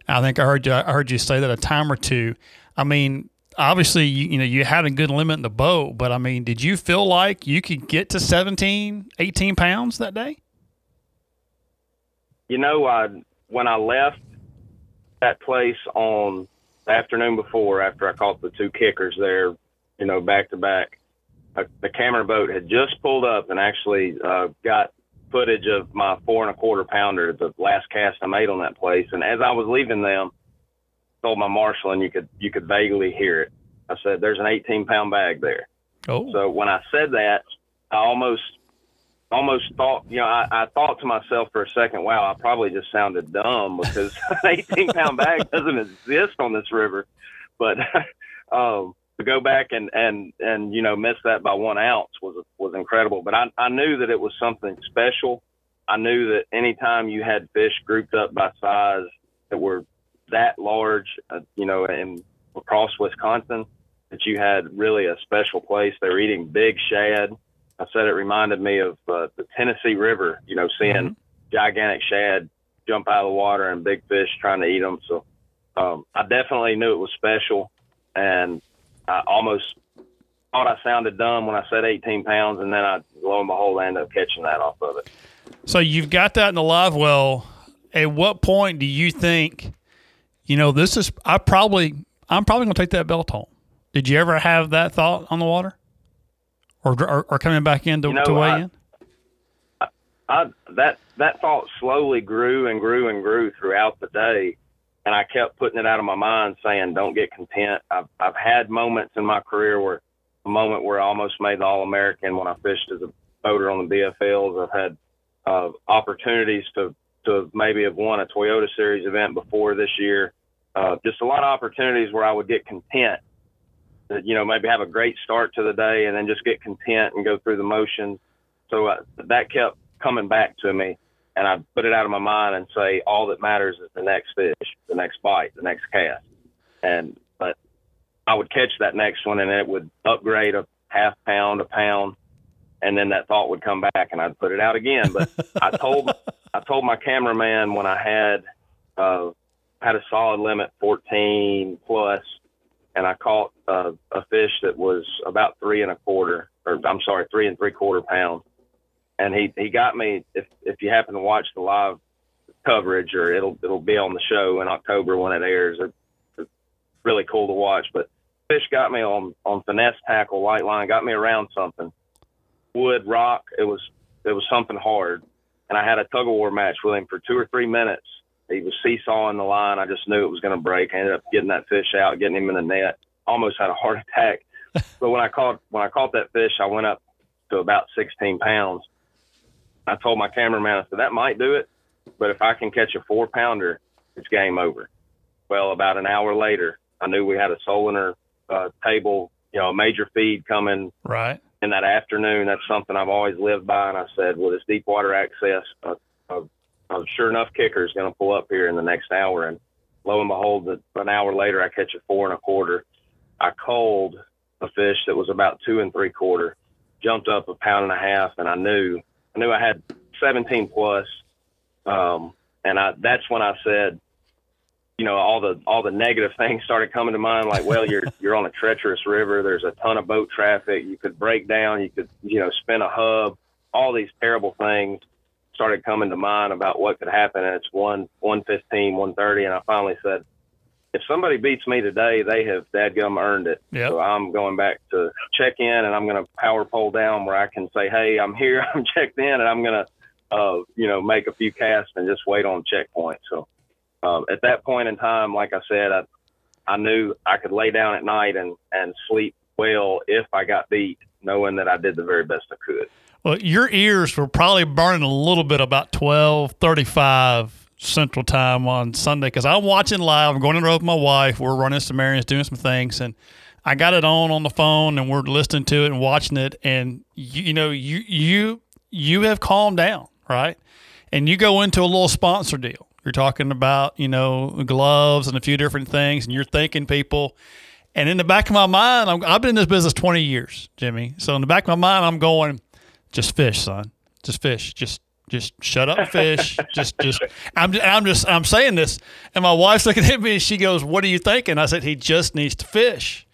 I think I heard you I heard you say that a time or two. I mean, obviously you, you know you had a good limit in the boat, but I mean, did you feel like you could get to 17, 18 pounds that day? You know, I when I left that place on the afternoon before, after I caught the two kickers there, you know, back to back, the camera boat had just pulled up and actually uh, got footage of my four and a quarter pounder, the last cast I made on that place. And as I was leaving them, told my marshal, and you could you could vaguely hear it. I said, "There's an 18 pound bag there." Oh. So when I said that, I almost almost thought, you know, I, I thought to myself for a second, "Wow, I probably just sounded dumb because an 18 pound bag doesn't exist on this river." But um, to go back and and and you know miss that by one ounce was was incredible. But I I knew that it was something special. I knew that anytime you had fish grouped up by size that were that large, uh, you know, in across Wisconsin, that you had really a special place. They were eating big shad. I said it reminded me of uh, the Tennessee River, you know, seeing mm-hmm. gigantic shad jump out of the water and big fish trying to eat them. So um, I definitely knew it was special, and I almost thought I sounded dumb when I said 18 pounds, and then I, lo and behold, I ended up catching that off of it. So you've got that in the live well. At what point do you think, you know, this is, I probably, I'm probably going to take that belt home. Did you ever have that thought on the water? Or, or, or coming back in to, you know, to weigh I, in? I, I, that, that thought slowly grew and grew and grew throughout the day and I kept putting it out of my mind, saying, "Don't get content." I've I've had moments in my career where a moment where I almost made the All American when I fished as a boater on the BFLs. I've had uh, opportunities to to maybe have won a Toyota Series event before this year. Uh, just a lot of opportunities where I would get content. That you know maybe have a great start to the day and then just get content and go through the motions. So uh, that kept coming back to me and I put it out of my mind and say all that matters is the next fish, the next bite, the next cast. And but I would catch that next one and it would upgrade a half pound, a pound, and then that thought would come back and I'd put it out again. But I told I told my cameraman when I had uh, had a solid limit 14 plus, and I caught uh, a fish that was about three and a quarter, or I'm sorry, three and three quarter pounds and he he got me. If if you happen to watch the live coverage, or it'll it'll be on the show in October when it airs. It's really cool to watch. But fish got me on on finesse tackle, light line, got me around something, wood, rock. It was it was something hard, and I had a tug of war match with him for two or three minutes. He was seesawing the line. I just knew it was going to break. I ended up getting that fish out, getting him in the net. Almost had a heart attack. but when I caught when I caught that fish, I went up to about 16 pounds I told my cameraman, I said, that might do it, but if I can catch a four pounder, it's game over. Well, about an hour later, I knew we had a Solunar uh, table, you know, a major feed coming right in that afternoon. That's something I've always lived by. And I said, well, this deep water access, a, a, a sure enough kicker is going to pull up here in the next hour. And lo and behold, an hour later, I catch a four and a quarter. I called a fish that was about two and three quarter, jumped up a pound and a half, and I knew I knew I had 17 plus. Um, and I that's when I said, you know, all the all the negative things started coming to mind. Like, well, you're you're on a treacherous river. There's a ton of boat traffic. You could break down. You could you know spin a hub. All these terrible things started coming to mind about what could happen. And it's one one fifteen, one thirty, and I finally said, if somebody beats me today, they have dadgum earned it. Yep. So I'm going back to check in, and I'm going to power pole down where I can say, hey, I'm here, I'm checked in, and I'm going to, uh, you know, make a few casts and just wait on checkpoint. So um, at that point in time, like I said, I, I knew I could lay down at night and, and sleep well if I got beat, knowing that I did the very best I could. Well, your ears were probably burning a little bit about twelve thirty-five Central Time on Sunday because I'm watching live. I'm going to the road with my wife. We're running some errands, doing some things, and I got it on on the phone, and we're listening to it and watching it. And you, you know, you you you have calmed down, right? And you go into a little sponsor deal. You're talking about you know gloves and a few different things, and you're thanking people. And in the back of my mind, i have been in this business 20 years, Jimmy. So in the back of my mind, I'm going, just fish, son. Just fish. Just just shut up, fish. just, just. I'm, I'm just, I'm saying this, and my wife's looking at me, and she goes, "What are you thinking?" I said, "He just needs to fish."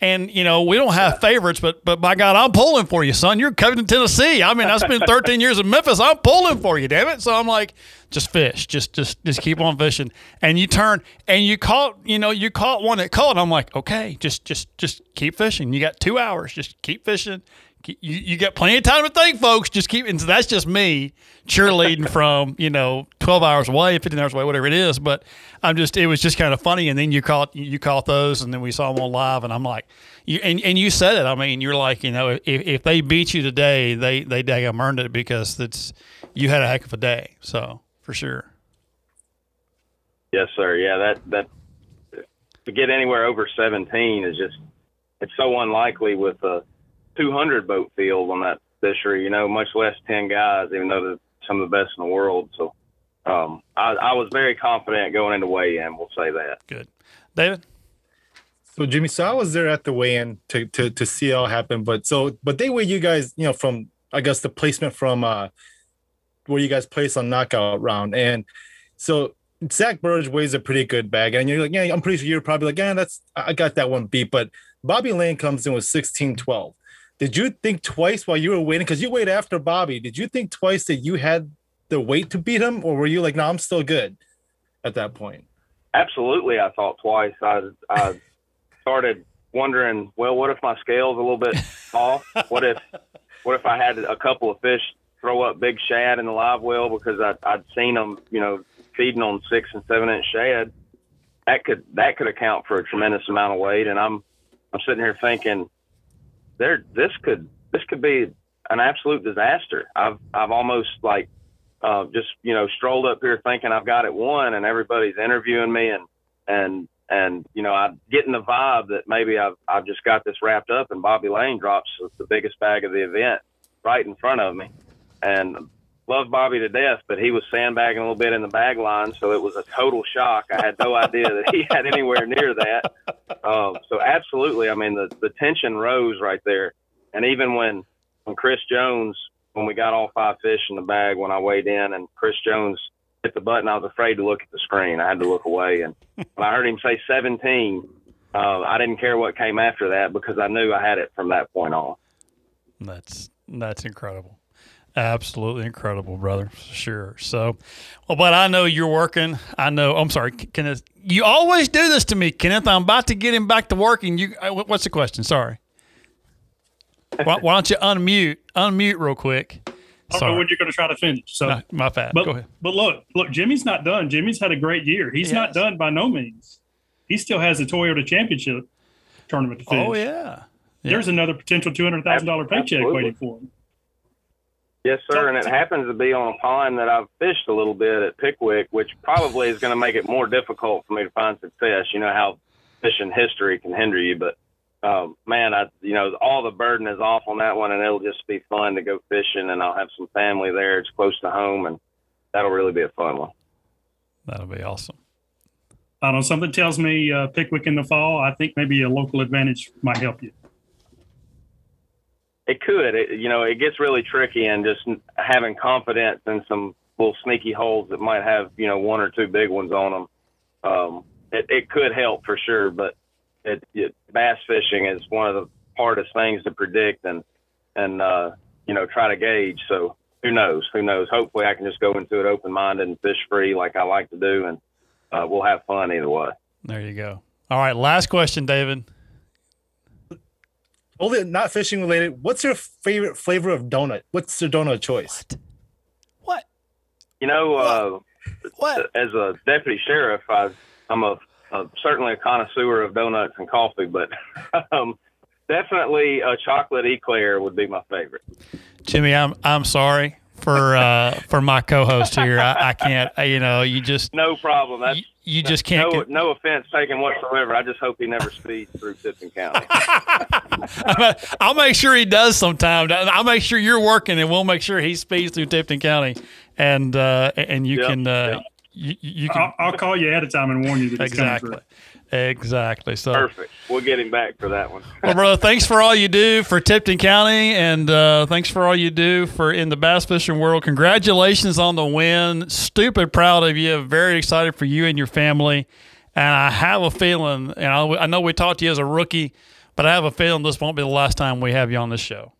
And you know, we don't have favorites, but but by God, I'm pulling for you, son. You're coming to Tennessee. I mean, I spent 13 years in Memphis. I'm pulling for you, damn it. So I'm like, just fish, just just just keep on fishing. And you turn and you caught, you know, you caught one that caught. I'm like, okay, just just just keep fishing. You got two hours. Just keep fishing you, you got plenty of time to think, folks. Just keep, and so that's just me cheerleading from you know twelve hours away, fifteen hours away, whatever it is. But I'm just, it was just kind of funny. And then you caught you caught those, and then we saw them on live, and I'm like, you and, and you said it. I mean, you're like, you know, if, if they beat you today, they they daggum earned it because it's you had a heck of a day. So for sure. Yes, sir. Yeah, that that to get anywhere over 17 is just it's so unlikely with a 200 boat field on that fishery, you know, much less 10 guys, even though they're some of the best in the world. So um, I, I was very confident going into weigh-in. We'll say that. Good, David. So Jimmy, so I was there at the weigh-in to to to see it all happen. But so, but they weigh you guys, you know, from I guess the placement from uh where you guys place on knockout round, and so Zack Birge weighs a pretty good bag, and you're like, yeah, I'm pretty sure you're probably like, yeah, that's I got that one beat. But Bobby Lane comes in with 16-12. Did you think twice while you were waiting? Because you wait after Bobby. Did you think twice that you had the weight to beat him, or were you like, no, I'm still good at that point? Absolutely, I thought twice. I I started wondering, well, what if my scale's a little bit off? What if what if I had a couple of fish throw up big shad in the live well because I, I'd seen them, you know, feeding on six and seven inch shad. That could that could account for a tremendous amount of weight, and I'm I'm sitting here thinking, there this could this could be an absolute disaster. I've I've almost like uh, just you know strolled up here thinking I've got it won, and everybody's interviewing me, and and and you know I'm getting the vibe that maybe I've I've just got this wrapped up, and Bobby Lane drops the biggest bag of the event right in front of me, and love Bobby to death, but he was sandbagging a little bit in the bag line, so it was a total shock. I had no idea that he had anywhere near that. Um, so absolutely, I mean the the tension rose right there, and even when when Chris Jones, when we got all five fish in the bag, when I weighed in, and Chris Jones hit the button, I was afraid to look at the screen. I had to look away, and when I heard him say 17, uh, I didn't care what came after that because I knew I had it from that point on. That's that's incredible. Absolutely incredible, brother. Sure. So, well, but I know you're working. I know. I'm sorry, Kenneth. You always do this to me, Kenneth. I'm about to get him back to working. You. Uh, what's the question? Sorry. why, why, don't you unmute? Unmute real quick. I don't know when you're going to try to finish. So no, my bad. But, Go ahead. But look, look, Jimmy's not done. Jimmy's had a great year. He's he not done by no means. He still has the Toyota Championship tournament to finish. Oh yeah. yeah. There's another potential two hundred thousand dollar paycheck Absolutely. waiting for him. Yes, sir. And it happens to be on a pond that I've fished a little bit at Pickwick, which probably is going to make it more difficult for me to find success. You know how fishing history can hinder you, but um, man, I you know all the burden is off on that one, and it'll just be fun to go fishing, and I'll have some family there. It's close to home, and that'll really be a fun one. That'll be awesome. I don't know. Something tells me uh, Pickwick in the fall. I think maybe a local advantage might help you. It could. It, you know, it gets really tricky, and just having confidence in some little sneaky holes that might have you know one or two big ones on them. Um, it, it could help for sure, but it, it, bass fishing is one of the hardest things to predict and and uh, you know try to gauge. So who knows? Who knows? Hopefully, I can just go into it open minded and fish free like I like to do, and uh, we'll have fun either way. There you go. All right, last question, David. Only not fishing related. What's your favorite flavor of donut? What's your donut choice? What? You know, uh, What? as a deputy sheriff, I, I'm a, a certainly a connoisseur of donuts and coffee, but um, definitely a chocolate eclair would be my favorite. Jimmy, I'm I'm sorry for uh, for my co-host here. I, I can't. I, you know, you just No problem. That's, you, you just can't. no, get- no offense taken whatsoever. I just hope he never speeds through Tipton County. I'll make sure he does sometime. I'll make sure you're working, and we'll make sure he speeds through Tipton County, and uh, and you Yep, can uh, yep. you, you can I'll, I'll call you ahead of time and warn you that it's coming exactly through. Exactly. So, Perfect. We'll get him back for that one. well, brother, thanks for all you do for Tipton County, and uh, thanks for all you do for in the bass fishing world. Congratulations on the win. Stupid proud of you. Very excited for you and your family. And I have a feeling, and I, I know we talked to you as a rookie, but I have a feeling this won't be the last time we have you on this show.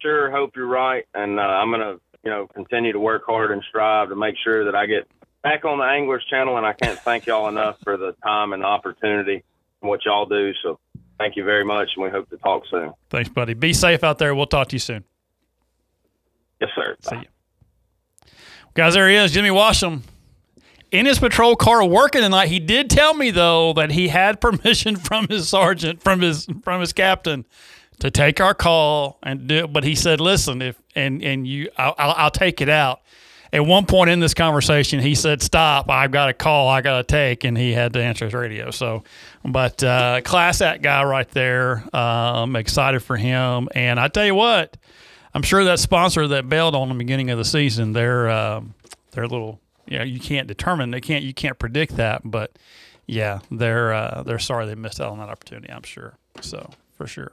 Sure, hope you're right, and uh, I'm gonna, you know, continue to work hard and strive to make sure that I get back on the Anglers Channel. And I can't thank y'all enough for the time and opportunity and what y'all do. So, thank you very much, and we hope to talk soon. Thanks, buddy. Be safe out there. We'll talk to you soon. Yes, sir. See you. Guys, there he is, Jimmy Washam. In his patrol car working tonight, he did tell me though that he had permission from his sergeant, from his from his captain, to take our call and do. But he said, "Listen, if and and you, I'll, I'll, I'll take it out." At one point in this conversation, he said, "Stop! I've got a call I got to take," and he had to answer his radio. So, but uh, class act guy right there. Uh, I'm excited for him, and I tell you what. I'm sure that sponsor that bailed on the beginning of the season, they're um, they're a little you know, you can't determine they can't you can't predict that, but yeah, they're uh, they're sorry they missed out on that opportunity. I'm sure. So for sure.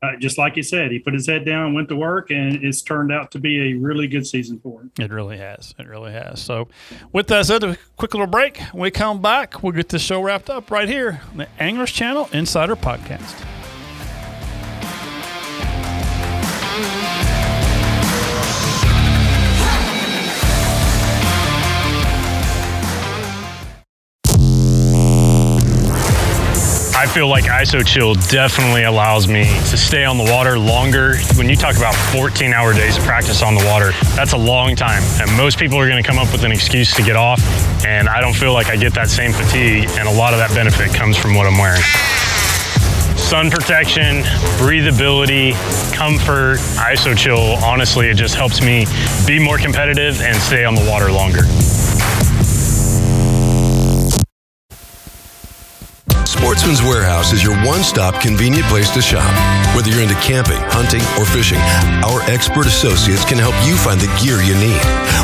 Uh, just like you said, he put his head down, went to work, and it's turned out to be a really good season for him. It really has. It really has. So, with that said, a quick little break. When we come back, we'll get this show wrapped up right here on the Anglers Channel Insider Podcast. I feel like ISO Chill definitely allows me to stay on the water longer. When you talk about 14 hour days of practice on the water, that's a long time. And most people are going to come up with an excuse to get off. And I don't feel like I get that same fatigue. And a lot of that benefit comes from what I'm wearing. Sun protection, breathability, comfort, ISO Chill, honestly, it just helps me be more competitive and stay on the water longer. Sportsman's Warehouse is your one stop convenient place to shop. Whether you're into camping, hunting, or fishing, our expert associates can help you find the gear you need.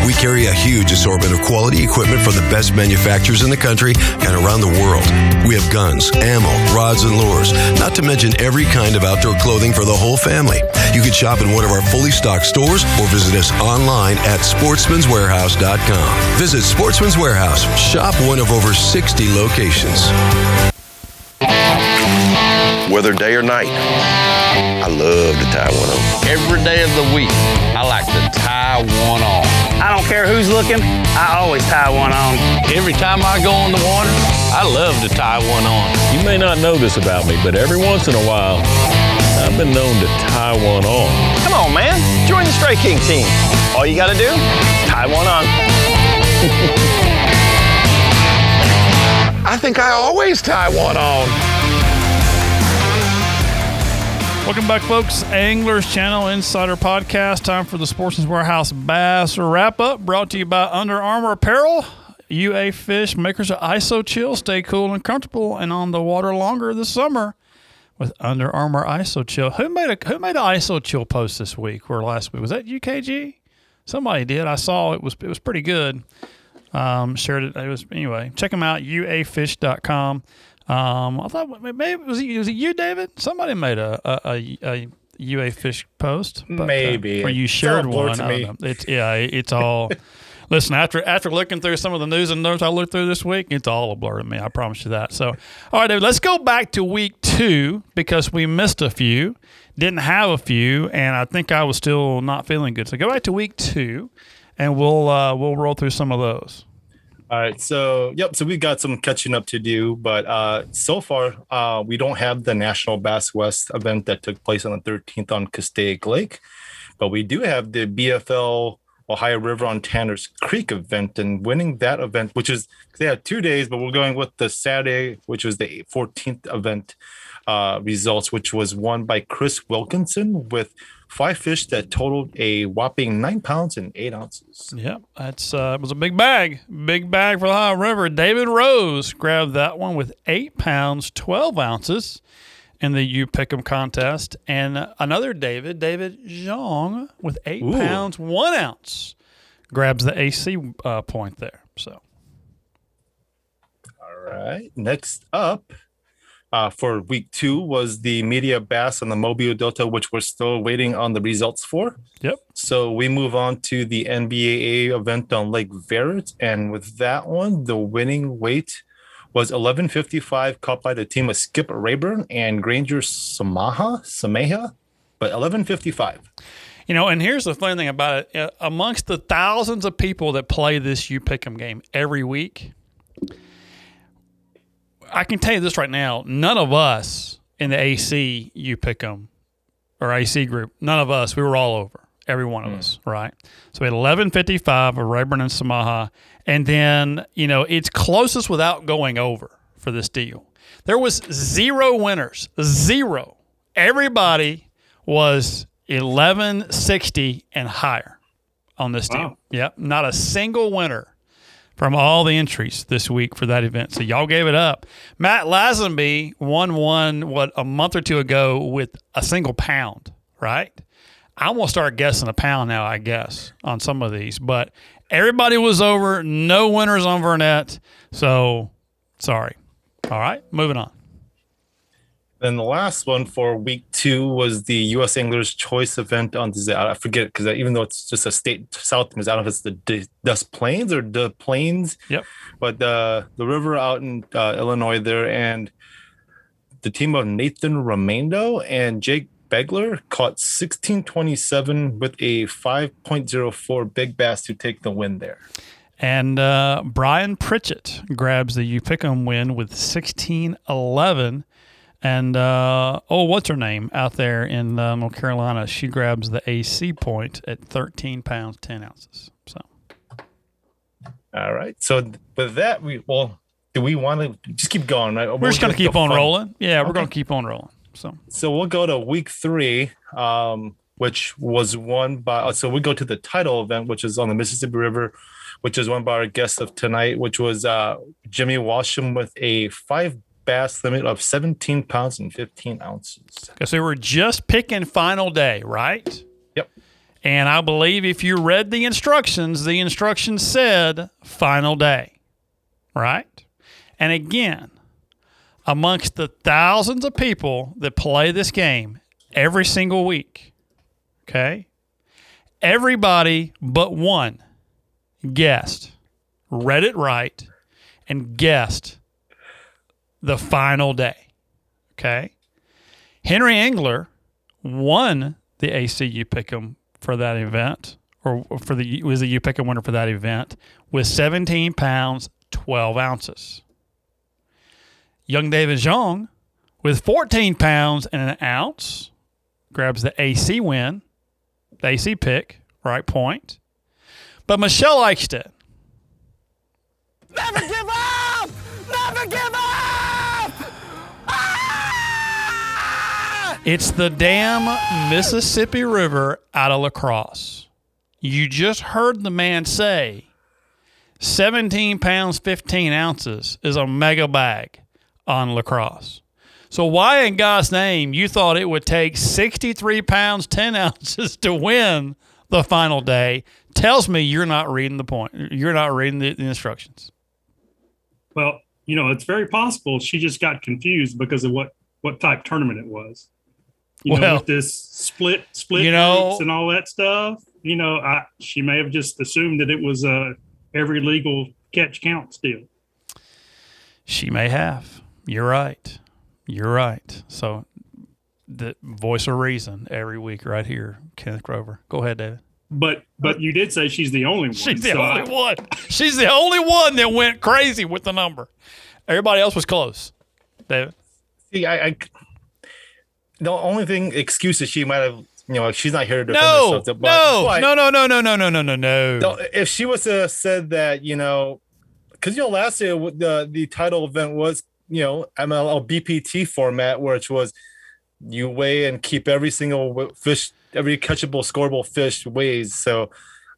We carry a huge assortment of quality equipment from the best manufacturers in the country and around the world. We have guns, ammo, rods, and lures, not to mention every kind of outdoor clothing for the whole family. You can shop in one of our fully stocked stores or visit us online at sportsmanswarehouse.com. Visit Sportsman's Warehouse. Shop one of over 60 locations. Whether day or night. I love to tie one on. Every day of the week, I like to tie one on. I don't care who's looking, I always tie one on. Every time I go on the water, I love to tie one on. You may not know this about me, but every once in a while, I've been known to tie one on. Come on, man. Join the Strike King team. All you got to do, tie one on. I think I always tie one on. Welcome back, folks. Anglers Channel Insider Podcast. Time for the Sportsman's Warehouse Bass wrap up. Brought to you by Under Armour Apparel. UA Fish, makers of ISO Chill. Stay cool and comfortable and on the water longer this summer with Under Armour ISO Chill. Who made a Who made an ISO Chill post this week or last week? Was that UKG? Somebody did. I saw it was it was pretty good. Um, shared it. It was anyway. Check them out. uafish.com. Um, I thought maybe was it, was it you, David? Somebody made a a, a, a UA fish post, but, uh, Maybe. or you shared one. It's yeah, it's all. Listen, after after looking through some of the news and notes I looked through this week, it's all a blur to me. I promise you that. So, all right, David, let's go back to week two because we missed a few, didn't have a few, and I think I was still not feeling good. So go back to week two, and we'll uh, we'll roll through some of those. All right, so yep, so we've got some catching up to do, but uh, so far uh, we don't have the National Bass West event that took place on the 13th on Castaic Lake, but we do have the BFL Ohio River on Tanner's Creek event, and winning that event, which is they had two days, but we're going with the Saturday, which was the 14th event uh, results, which was won by Chris Wilkinson with five fish that totaled a whopping nine pounds and eight ounces. Yep, that's uh, it was a big bag, big bag for the Ohio River. David Rose grabbed that one with eight pounds twelve ounces in the U Pick'em contest, and another David, David Zhang, with eight Ooh. pounds one ounce, grabs the AC uh, point there. So All right. Next up uh, for week two was the media bass and the Mobile Delta, which we're still waiting on the results for. Yep. So we move on to the NBAA event on Lake Verret. And with that one, the winning weight was 1155 caught by the team of Skip Rayburn and Granger Samaha, Sameha, but 1155. You know, and here's the funny thing about it: uh, amongst the thousands of people that play this U Pick'em game every week, I can tell you this right now: none of us in the AC U Pick'em or AC group, none of us, we were all over, every one of hmm. us, right? So we had 1155 of Rayburn and Samaha, and then you know it's closest without going over for this deal. There was zero winners, zero. Everybody was 1160 and higher on this deal. Wow. Yep, not a single winner from all the entries this week for that event. So y'all gave it up. Matt Lazenby won one what a month or two ago with a single pound, right? I'm gonna start guessing a pound now, I guess, on some of these. But everybody was over, no winners on Burnett. So sorry. All right, moving on. Then the last one for week two was the U.S. Anglers Choice event on the I forget because even though it's just a state south, I don't know if it's the D- Des Plaines or the Plains. Yep. But the the river out in uh, Illinois there, and the team of Nathan Romando and Jake Begler caught 1627 with a 5.04 big bass to take the win there. And uh, Brian Pritchett grabs the U Pick'em win with 1611. And uh, oh, what's her name out there in uh, North Carolina? She grabs the AC point at 13 pounds 10 ounces. So All right. So with that, we well, do we want to just keep going? Right? we're just going to keep on fun- rolling. Yeah, we're Okay. to keep on rolling. So So we'll go to week three, um, which was won by. So we go to the title event, which is on the Mississippi River, which is won by our guest of tonight, which was uh, Jimmy Washam with a five bass limit of 17 pounds and 15 ounces. Because we were just picking final day, right? Yep. And I believe if you read the instructions, the instructions said final day, right? And again, amongst the thousands of people that play this game every single week, okay, everybody but one guessed, read it right, and guessed the final day. Okay. Henry Engler won the ACU Pick'em for that event, or for the was the U Pick'em winner for that event with 17 pounds 12 ounces. Young David Zhang with 14 pounds and an ounce grabs the AC win, the AC pick, right point. But Michelle Eichstead Never give up! Never give up! It's the damn Mississippi River out of La Crosse. You just heard the man say 17 pounds, 15 ounces is a mega bag on La Crosse. So, why in God's name you thought it would take 63 pounds, 10 ounces to win the final day? tells me you're not reading the point. You're not reading the, the instructions. Well, you know, it's very possible she just got confused because of what what type tournament it was. You know, Well- with this split split You know- groups and all that stuff. You know, I she may have just assumed that it was uh, every legal catch counts deal. She may have. You're right. You're right. So, the voice of reason every week, right here, Kenneth Grover. Go ahead, David. But but you did say she's the only one. She's the so only I- one. She's the only one that went crazy with the number. Everybody else was close. David. See, I, I the only thing excuses she might have, you know, she's not here to defend No, herself. but- no, but- no, no, no, no, no, no, no, no, no. No, if she was to have said that, you know, because you know, last year the the title event was, you know, MLF BPT format, which was you weigh and keep every single fish, every catchable, scoreable fish weighs. So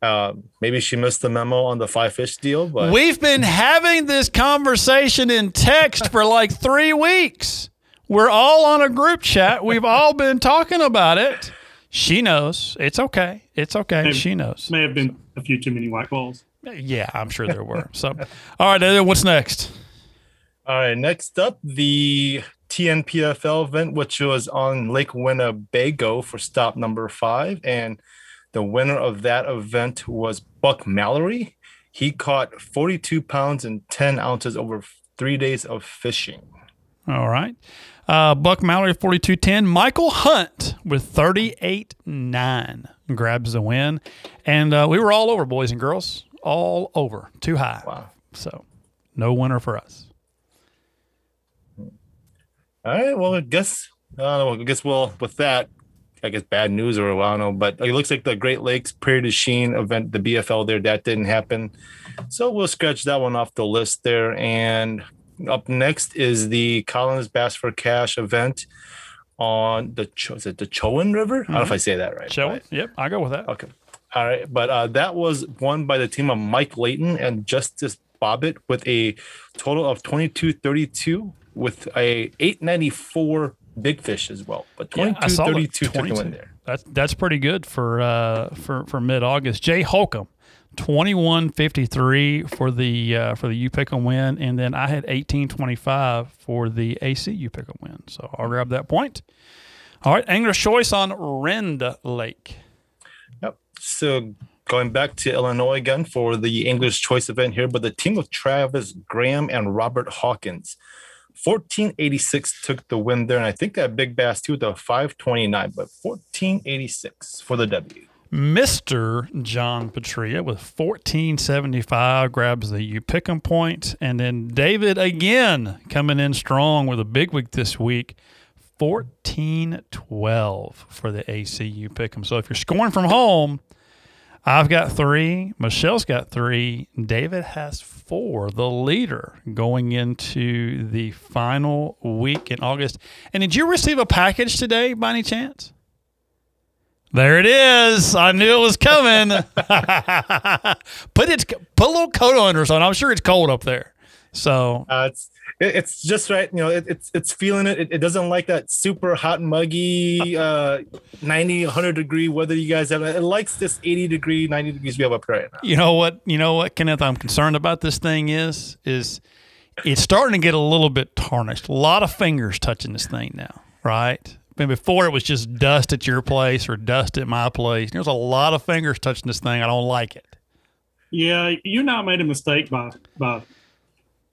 uh, maybe she missed the memo on the five fish deal, but We've been having this conversation in text for like three weeks. We're all on a group chat. We've all been talking about it. She knows. It's okay. It's okay. May- She knows. May have been a few too many white balls. Yeah, I'm sure there were. So, all right, David, what's next? All right, next up, the TNPFL event, which was on Lake Winnebago for stop number five. And the winner of that event was Buck Mallory. He caught 42 pounds and 10 ounces over three days of fishing. All right. Uh, Buck Mallory, 4210. Michael Hunt with 38.9 grabs the win. And uh, we were all over, boys and girls. All over. Too high. Wow. So, no winner for us. All right. Well, I guess, know. I guess, well, with that, I guess bad news or I don't know, but it looks like the Great Lakes Prairie du Chien event, the BFL there, that didn't happen. So we'll scratch that one off the list there. And up next is the Collins Bass for Cash event on the Cho- is it the Chowan River? I don't know if I say that right. But- it. Yep, I go with that. Okay. All right. But uh, that was won by the team of Mike Layton and Justice Bobbitt with a total of 2232 with a 894 big fish as well. But Yeah, I 2232 took the 22. win there. That's that's pretty good for uh, for for mid August. Jay Holcomb, twenty one fifty three for the uh, for the U Pick'em win, and then I had eighteen twenty five for the AC U Pick'em win. So I'll grab that point. All right, Angler's Choice on Rend Lake. Yep. So going back to Illinois again for the Angler's Choice event here, but the team of Travis Graham and Robert Hawkins. 1486 took the win there, and I think that big bass too, the 529, but 1486 for the W. Mr. John Petria with 1475 grabs the U Pick'em point. And then David again coming in strong with a big week this week. 1412 for the ACU Pick'em. So if you're scoring from home, I've got three. Michelle's got three. David has four, the leader going into the final week in August. And did you receive a package today by any chance? There it is. I knew it was coming. put it, put a little coat on or something. I'm sure it's cold up there. So Uh, it's it, it's just right. You know, it, it's it's feeling it. it. It doesn't like that super hot, muggy, uh, 90, 100 degree weather you guys have. It likes this 80 degree, 90 degrees we have up here right now. you know what? You know what, Kenneth? I'm concerned about this thing is is it's starting to get a little bit tarnished. A lot of fingers touching this thing now, right? And before it was just dust at your place or dust at my place. There's a lot of fingers touching this thing. I don't like it. Yeah, you not made a mistake by by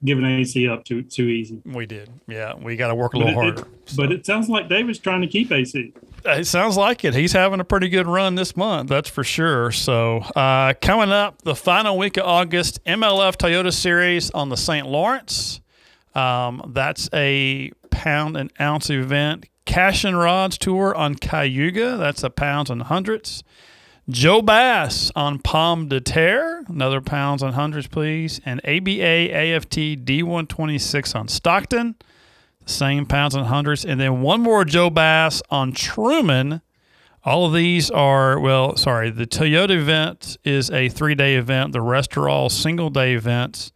giving AC up too too easy. We did. Yeah, we got to work a But little it- harder. it- but it sounds like David's trying to keep AC. It sounds like it. He's having a pretty good run this month, that's for sure. So, uh, coming up, the final week of August, MLF Toyota Series on the St. Lawrence. Um, that's a pound and ounce event. Cash and Rods Tour on Cayuga. That's a pounds and hundreds. Joe Bass on Pomme de Terre. Another pounds and hundreds, please. And ABA AFT D126 on Stockton same pounds and hundreds. And then one more Joe Bass on Truman. All of these are, well, sorry, the Toyota event is a three day event. The rest are all single day events.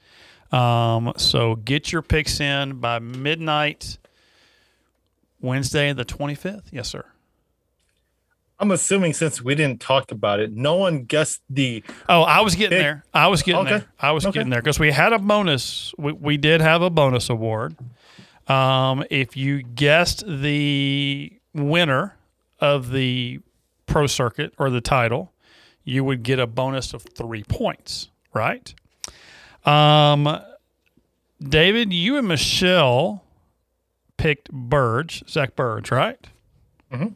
Um, so get your picks in by midnight, Wednesday, the 25th. Yes, sir. I'm assuming since we didn't talk about it, no one guessed the. Oh, I was getting there. I was getting Okay. there. I was Okay. getting there because we had a bonus. We, we did have a bonus award. Um, if you guessed the winner of the pro circuit or the title, you would get a bonus of three points. Right. Um, David, you and Michelle picked Birge, Zack Birge, right? Mhm.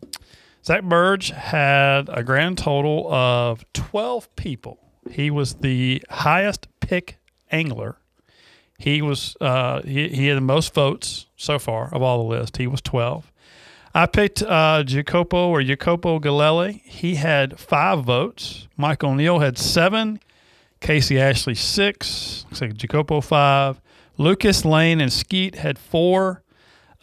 Zack Birge had a grand total of 12 people. He was the highest pick angler. He was uh, he, he had the most votes so far of all the list. He was 12. I picked uh, Jacopo or Jacopo Gallelli. He had five votes. Mike O'Neill had seven. Casey Ashley six. Looks like Jacopo five. Lucas Lane and Skeet had four.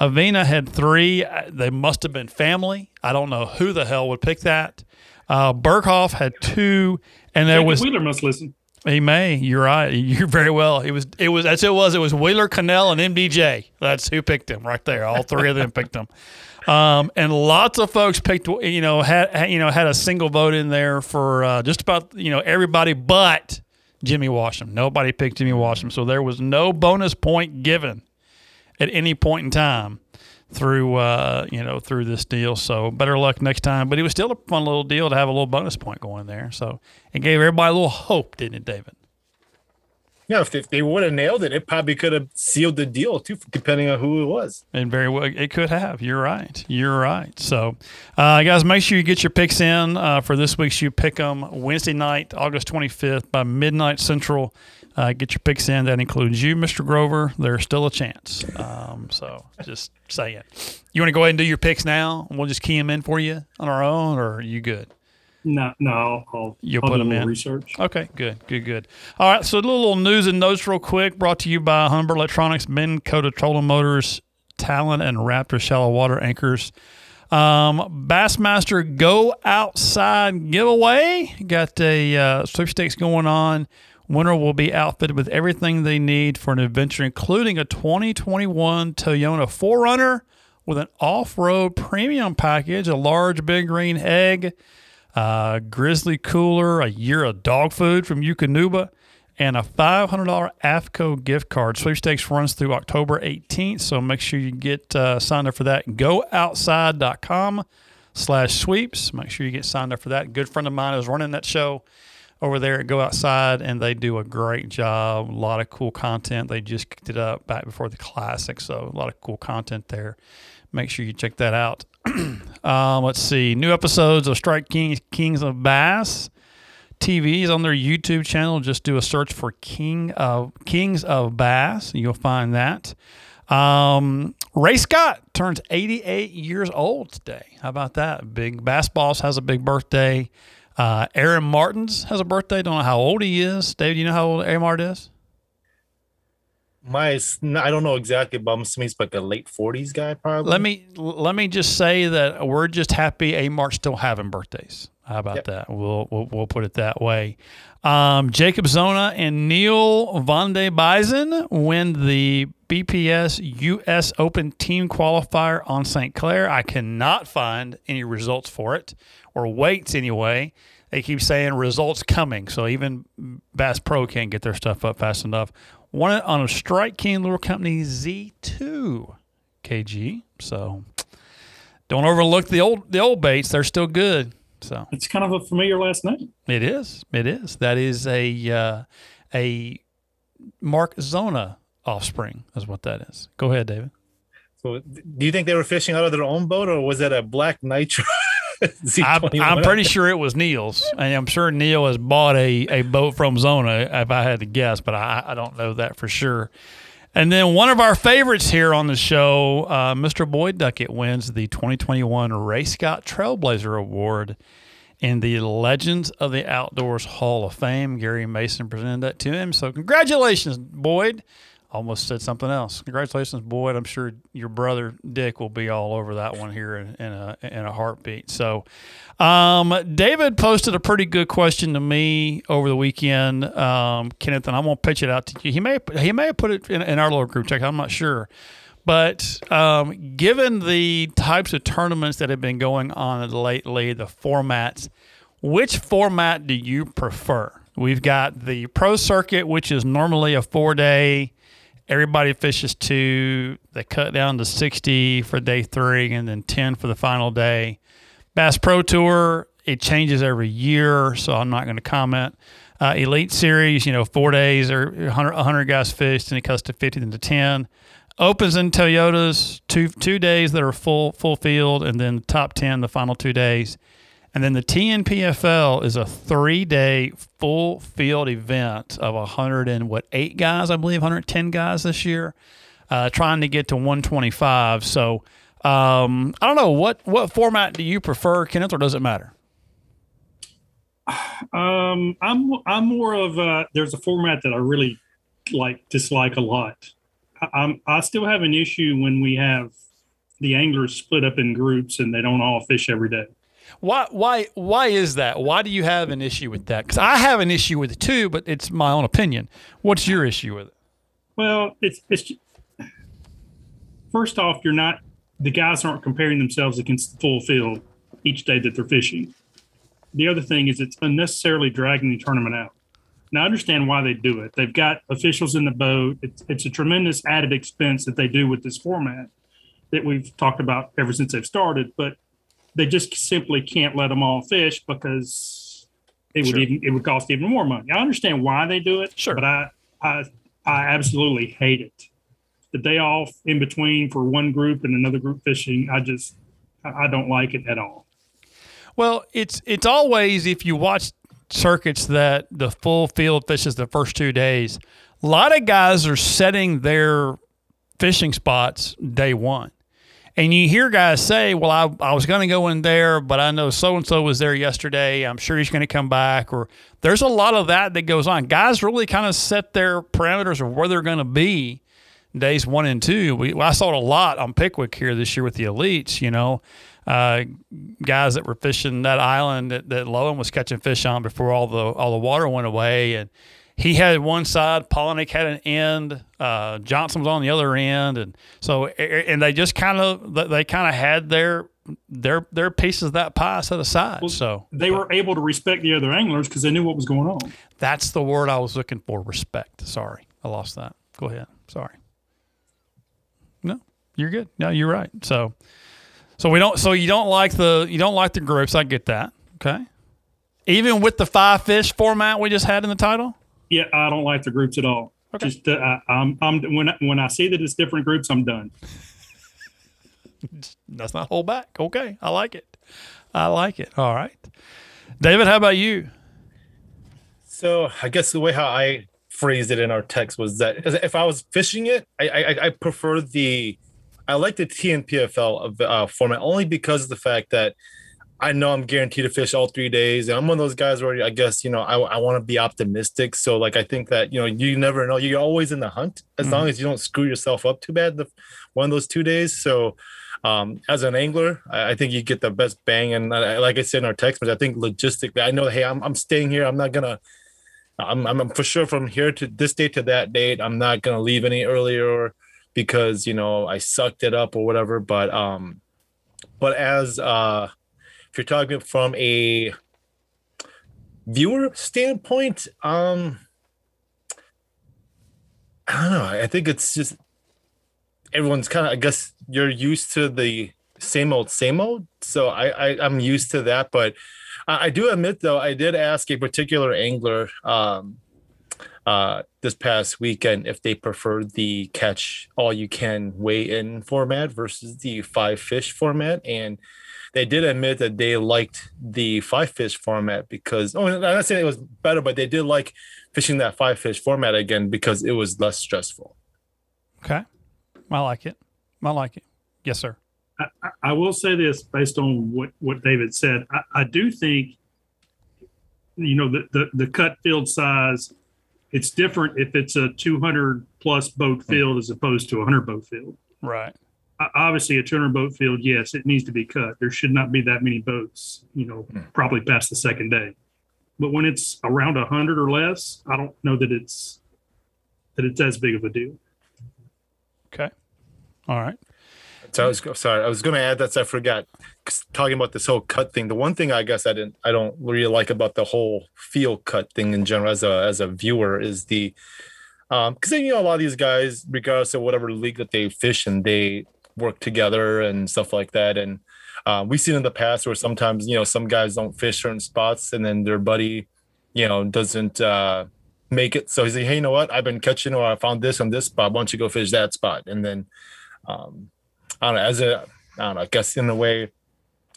Avena had three. Uh, They must have been family. I don't know who the hell would pick that. Uh, Berghoff had two, and there Jacob was Wheeler must listen. he may. You're right. You're very well. It was. It was. That's who it was. It was Wheeler, Cannell, and MDJ. That's who picked him right there. All three of them picked him. Um, and lots of folks picked. You know, had had- you know had a single vote in there for uh, just about you know everybody but Jimmy Washam. Nobody picked Jimmy Washam, so there was no bonus point given at any point in time through uh, you know through this deal. So better luck next time. But it was still a fun little deal to have a little bonus point going there. So it gave everybody a little hope, didn't it, David? Yeah, if they, if they would have nailed it, it probably could have sealed the deal too, depending on who it was. And very well, it could have. You're right. You're right. So, uh, guys, make sure you get your picks in uh, for this week's You Pick 'em Wednesday night, August 25th by midnight Central. Uh, get your picks in. That includes you, Mr. Grover. There's still a chance. Um, so, just saying. You want to go ahead and do your picks now, and we'll just key them in for you on our own, or are you good? No, no, I'll, You'll I'll put them in. research. Okay, good, good, good. All right, so a little news and notes real quick brought to you by Humminbird Electronics, Minn Kota Trolling Motors, Talon, and Raptor Shallow Water Anchors. Um, Bassmaster Go Outside giveaway. Got a uh, sweepstakes going on. Winner will be outfitted with everything they need for an adventure, including a 2021 Toyota 4Runner with an off-road premium package, a large big green egg, a Grizzly Cooler, a year of dog food from Eukanuba, and a $500 AFTCO gift card. Sweepstakes runs through October 18th, so make sure you get uh, signed up for that. GoOutside.com slash sweeps. Make sure you get signed up for that. A good friend of mine is running that show over there Go Outside, and they do a great job. A lot of cool content. They just kicked it up back before the classic, so a lot of cool content there. Make sure you check that out. um, let's see, new episodes of Strike Kings, Kings of Bass. TV is on their YouTube channel. Just do a search for King of Kings of Bass. You'll find that. Um, Ray Scott turns 88 years old today. How about that? Big Bass Boss has a big birthday. Uh, Aaron Martens has a birthday. Don't know how old he is. Dave, do you know how old Aaron Martin is? My, I don't know exactly, but I'm assuming he's like a late 40s guy, probably. Let me let me just say that we're just happy A Mart's still having birthdays. How about that? We'll, we'll we'll put it that way. Um, Jacob Zona and Neil Van de Bison win the BPS U.S. Open Team Qualifier on St. Clair. I cannot find any results for it or weights anyway. They keep saying results coming, so even Bass Pro can't get their stuff up fast enough. It on a Strike King Lure Company Z2 kg. So don't overlook the old the old baits; they're still good. So It's kind of a familiar last name. it is. It is. That is a uh, a Mark Zona offspring. Is what that is. Go ahead, David. So, do you think they were fishing out of their own boat, or was it a black nitro? I'm, I'm pretty sure it was Neil's, and I'm sure Neil has bought a, a boat from Zona, if I had to guess, but I, I don't know that for sure. And then one of our favorites here on the show, uh, Mr. Boyd Duckett wins the 2021 Ray Scott Trailblazer Award in the Legends of the Outdoors Hall of Fame. Gary Mason presented that to him. So congratulations, Boyd. Almost said something else. Congratulations, Boyd. I'm sure your brother Dick will be all over that one here in, in a in a heartbeat. So, um, David posted a pretty good question to me over the weekend, um, Kenneth, and I'm gonna pitch it out to you. He may he may have put it in, in our little group chat. I'm not sure, But um, given the types of tournaments that have been going on lately, the formats, which format do you prefer? We've got the pro circuit, which is normally a four day. Everybody fishes two. They cut down to 60 for day three and then 10 for the final day. Bass Pro Tour, it changes every year, so I'm not going to comment. Uh, Elite Series, you know, four days or 100, 100 guys fished, and it cuts to 50 then to 10. Opens and Toyotas, two two days that are full full field, and then top 10 the final two days. And then the TNPFL is a three day full field event of 100 and what, eight guys, I believe, 110 guys this year, uh, trying to get to 125. So um, I don't know. What, what format do you prefer, Kenneth, or does it matter? Um, I'm I'm more of a, there's a format that I really like dislike a lot. I, I'm I still have an issue when we have the anglers split up in groups and they don't all fish every day. Why why why is that? Why do you have an issue with that? Because I have an issue with it too, but it's my own opinion. What's your issue with it? Well, it's it's first off, you're not the guys aren't comparing themselves against the full field each day that they're fishing. The other thing is it's unnecessarily dragging the tournament out. Now I understand why they do it. They've got officials in the boat. It's, it's a tremendous added expense that they do with this format that we've talked about ever since they've started. But they just simply can't let them all fish because it would Sure. even it would cost even more money. I understand why they do it, Sure. but I I I absolutely hate it. The day off in between for one group and another group fishing, I just I I don't like it at all. Well, it's it's always if you watch circuits that the full field fishes the first two days, a lot of guys are setting their fishing spots day one. And you hear guys say, Well, I, I was going to go in there, but I know so and so was there yesterday. I'm sure he's going to come back. Or there's a lot of that that goes on. Guys really kind of set their parameters of where they're going to be days one and two. We, I saw it a lot on Pickwick here this year with the elites, you know, uh, guys that were fishing that island that, that Lowen was catching fish on before all the all the water went away. And he had one side, Polnick had an end, uh, Johnson was on the other end, and so and they just kind of they kind of had their their their pieces of that pie set aside. so They were able to respect the other anglers because they knew what was going on. that's the word I was looking for. Respect. Sorry, I lost that. Go ahead. Sorry. No, you're good. No, you're right. So, so we don't. So you don't like the you don't like the groups. I get that. Okay. Even with the five fish format we just had in the title. Yeah, I don't like the groups at all. Just uh, I, I'm I'm when I, when I see that it's different groups, I'm done. Let's not hold back. Okay, I like it. I like it. All right, David. How about you? So I guess the way how I phrased it in our text was that if I was fishing it, I I, I prefer the I like the TNPFL of uh, format only because of the fact that I know I'm guaranteed to fish all three days, and I'm one of those guys where I guess you know I, I want to be optimistic. So like I think that you know you never know. You're always in the hunt as Mhm. long as you don't screw yourself up too bad the one of those two days. So um, as an angler, I, I think you get the best bang. And uh, like I said in our text, but I think logistically, I know hey I'm I'm staying here. I'm not gonna. I'm, I'm for sure from here to this date to that date. I'm not gonna leave any earlier because you know I sucked it up or whatever. But um, but as uh, you're talking from a viewer standpoint, um, I don't know. I think it's just everyone's kind of. I guess you're used to the same old, same old. So I, I I'm used to that, but. I I do admit, though, I did ask a particular angler um, uh, this past weekend if they preferred the catch all you can weigh in format versus the five fish format. And they did admit that they liked the five fish format because, oh, I'm not saying it was better, but they did like fishing that five fish format again because it was less stressful. Okay, I like it. I like it. Yes, sir. I, I- I will say this based on what, what David said. I, I do think, you know, the, the, the cut field size, it's different if it's a 200 plus boat field as opposed to a 100 boat field. Right. O- Obviously, a 200 boat field, yes, it needs to be cut. There should not be that many boats, you know, probably past the second day. But when it's around 100 or less, I don't know that it's that it's as big of a deal. Okay. All right. So I was sorry, I was going to add that I forgot Talking about this whole cut thing, the one thing I guess I didn't, I don't really like about the whole field cut thing in general as a as a viewer is the, um, because you know a lot of these guys, regardless of whatever league that they fish in, they work together and stuff like that. And um, we've seen in the past where sometimes you know some guys don't fish certain spots, and then their buddy, you know, doesn't uh make it. So he's like, hey, you know what? I've been catching, or I found this on this spot. Why don't you go fish that spot? And then, um, I don't know. As a, I don't know. I guess in a way,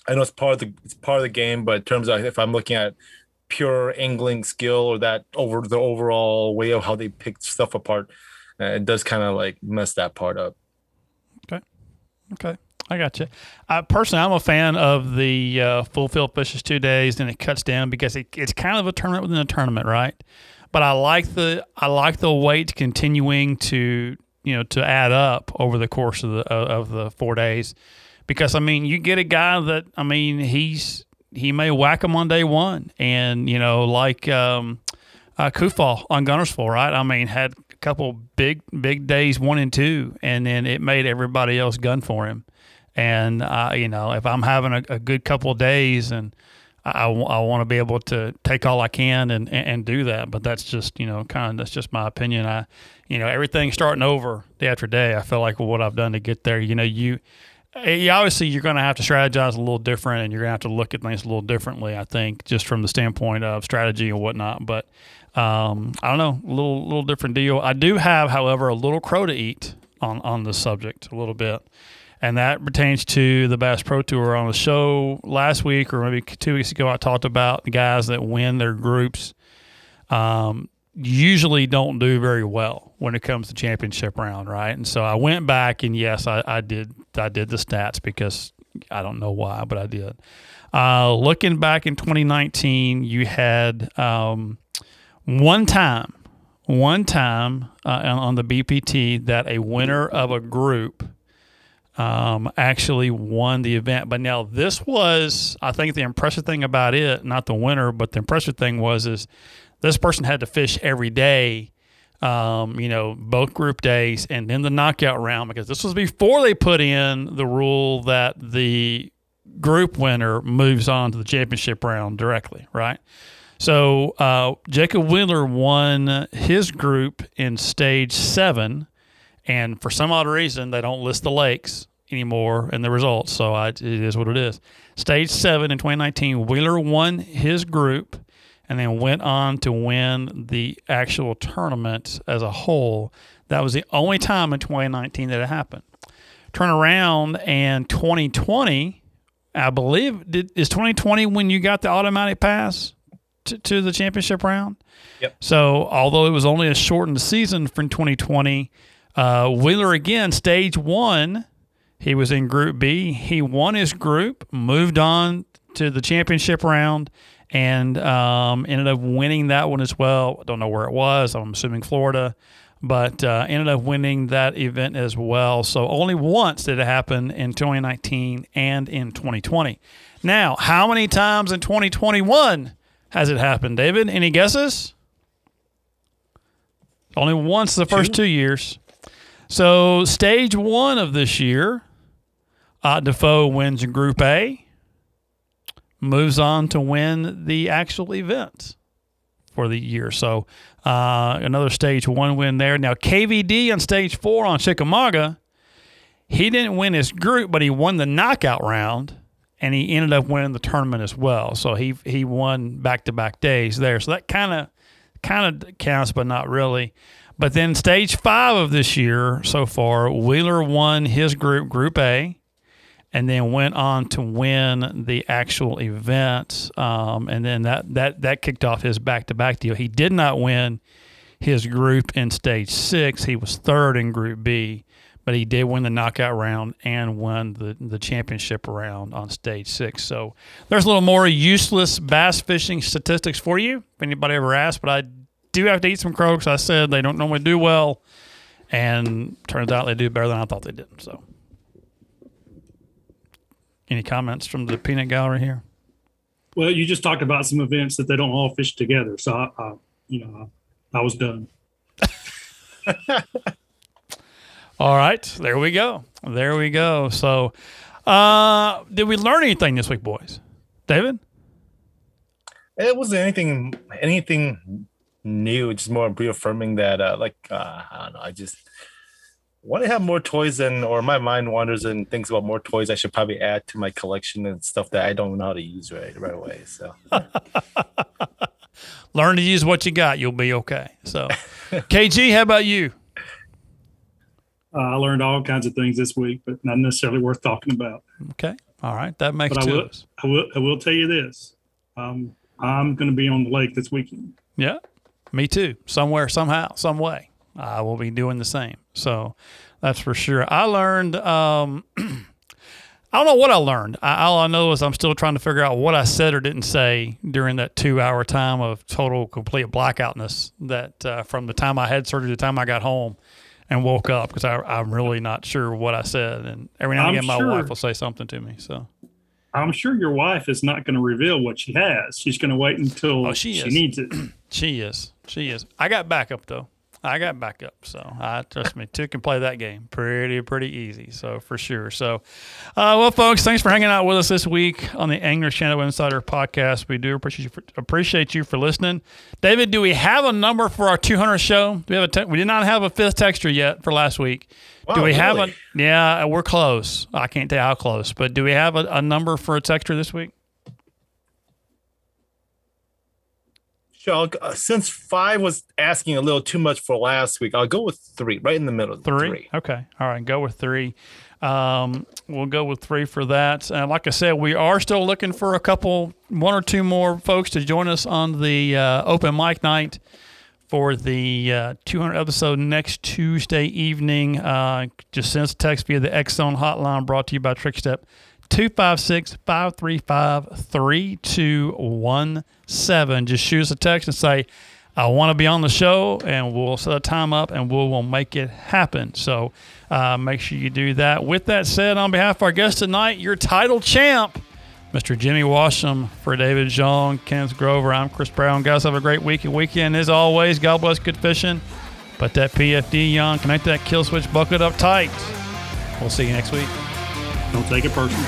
I know it's part of the it's part of the game, but in terms of if I'm looking at pure angling skill or that over the overall way of how they pick stuff apart, uh, it does kind of like mess that part up. Okay. I got you. I personally, I'm a fan of the uh, full field fishes two days, then it cuts down because it, it's kind of a tournament within a tournament, right? But I like the I like the weight continuing to you know to add up over the course of the of the four days, because I mean you get a guy that I mean he's he may whack him on day one, and you know like um, uh, Kufal on Guntersville, right? I mean had couple big big days one and two, and then it made everybody else gun for him. And uh, you know, if I'm having a, a good couple days and I, I want to be able to take all I can and, and, and do that, but that's just you know kind of that's just my opinion. I, you know, everything starting over day after day. I feel like what I've done to get there. You know, you, you obviously you're going to have to strategize a little different, and you're going to have to look at things a little differently. I think just from the standpoint of strategy and whatnot. But um, I don't know, a little little different deal. I do have, however, a little crow to eat on on this subject a little bit and that pertains to the Bass Pro Tour. On the show last week or maybe two weeks ago, I talked about the guys that win their groups um, usually don't do very well when it comes to championship round, right? And so I went back and yes, I, I did I did the stats because I don't know why, but I did. Uh, looking back in 2019, you had um, one time, one time uh, on the BPT that a winner of a group um, actually won the event. But now this was, I think, the impressive thing about it, not the winner, but the impressive thing was is this person had to fish every day. Um, you know, both group days and then the knockout round because this was before they put in the rule that the group winner moves on to the championship round directly, right? So uh, Jacob Wheeler won his group in stage seven, and for some odd reason they don't list the lakes anymore in the results. So I, it is what it is. Stage seven in 2019, Wheeler won his group and then went on to win the actual tournament as a whole. That was the only time in 2019 that it happened. Turn around and 2020, I believe, did, is 2020 when you got the automatic pass to, to the championship round? Yep. So although it was only a shortened season from 2020, uh, Wheeler again, stage one, he was in Group B. He won his group, moved on to the championship round, and um, ended up winning that one as well. I don't know where it was. I'm assuming Florida, but uh, ended up winning that event as well. So only once did it happen in 2019 and in 2020. Now, how many times in 2021 has it happened, David? Any guesses? Only once the first two years. So, stage one of this year, uh, DeFoe wins in Group A, moves on to win the actual event for the year. So, uh, another stage one win there. Now, KVD on stage four on Chickamauga, he didn't win his group, but he won the knockout round, and he ended up winning the tournament as well. So he he won back to back days there. So that kind of kind of counts, but not really. But then stage five of this year so far, Wheeler won his group, Group A, and then went on to win the actual event. Um, and then that, that, that kicked off his back to back deal. He did not win his group in stage six, he was third in Group B. But he did win the knockout round and won the, the championship round on stage six. So there's a little more useless bass fishing statistics for you if anybody ever asked. But I do have to eat some croaks. I said they don't normally do well, and turns out they do better than I thought they did. So, any comments from the peanut gallery here? Well, you just talked about some events that they don't all fish together. So, I, I you know, I, I was done. All right, there we go. There we go. So, uh, did we learn anything this week, boys? David? It wasn't anything anything new. Just more reaffirming that, uh, like uh, I don't know. I just want to have more toys and or my mind wanders and thinks about more toys I should probably add to my collection and stuff that I don't know how to use right right away. So learn to use what you got, you'll be okay. So KG, how about you? Uh, I learned all kinds of things this week, but not necessarily worth talking about. Okay. All right. That makes but I will. I will, I will tell you this. Um, I'm going to be on the lake this weekend. Yeah. Me too. Somewhere, somehow, some way. I will be doing the same. So that's for sure. I learned, um, I don't know what I learned. I, all I know is I'm still trying to figure out what I said or didn't say during that two hour time of total, complete blackoutness that uh, from the time I had surgery to the time I got home and woke up because I'm really not sure what I said. And every now and I'm again, my sure- wife will say something to me. So I'm sure your wife is not going to reveal what she has. She's going to wait until Oh, she she needs it. she is. She is. I got backup though. I got backup. So I trust me, two can play that game pretty, pretty easy. So for sure. So, uh, well, folks, thanks for hanging out with us this week on the Angler Channel Insider podcast. We do appreciate you for, appreciate you for listening. David, do we have a number for our 200 show? Do we have a te- we did not have a fifth texture yet for last week. do Wow, we have a? Yeah, we're close. I can't tell you how close, but do we have a, a number for a texture this week? Sure. Uh, since five was asking a little too much for last week, I'll go with three, right in the middle. Three? Okay. All right. Go with three. Um, we'll go with three for that. And like I said, we are still looking for a couple, one or two more folks to join us on the uh, open mic night for the uh, 200 episode next Tuesday evening. Uh, just send us text via the Zone hotline brought to you by Trickstep. 256 535 3217. Just shoot us a text and say, I want to be on the show, and we'll set a time up and we'll, we'll make it happen. So uh, make sure you do that. With that said, on behalf of our guest tonight, your title champ, Mr. Jimmy Washam, for David Jean, Kenneth Grover, I'm Chris Brown. Guys, have a great week and weekend. As always, God bless good fishing. Put that PFD on, connect that kill switch, bucket up tight. We'll see you next week. Don't take it personal.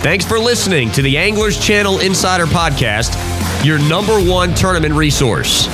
Thanks for listening to the Anglers Channel Insider Podcast, your number one tournament resource.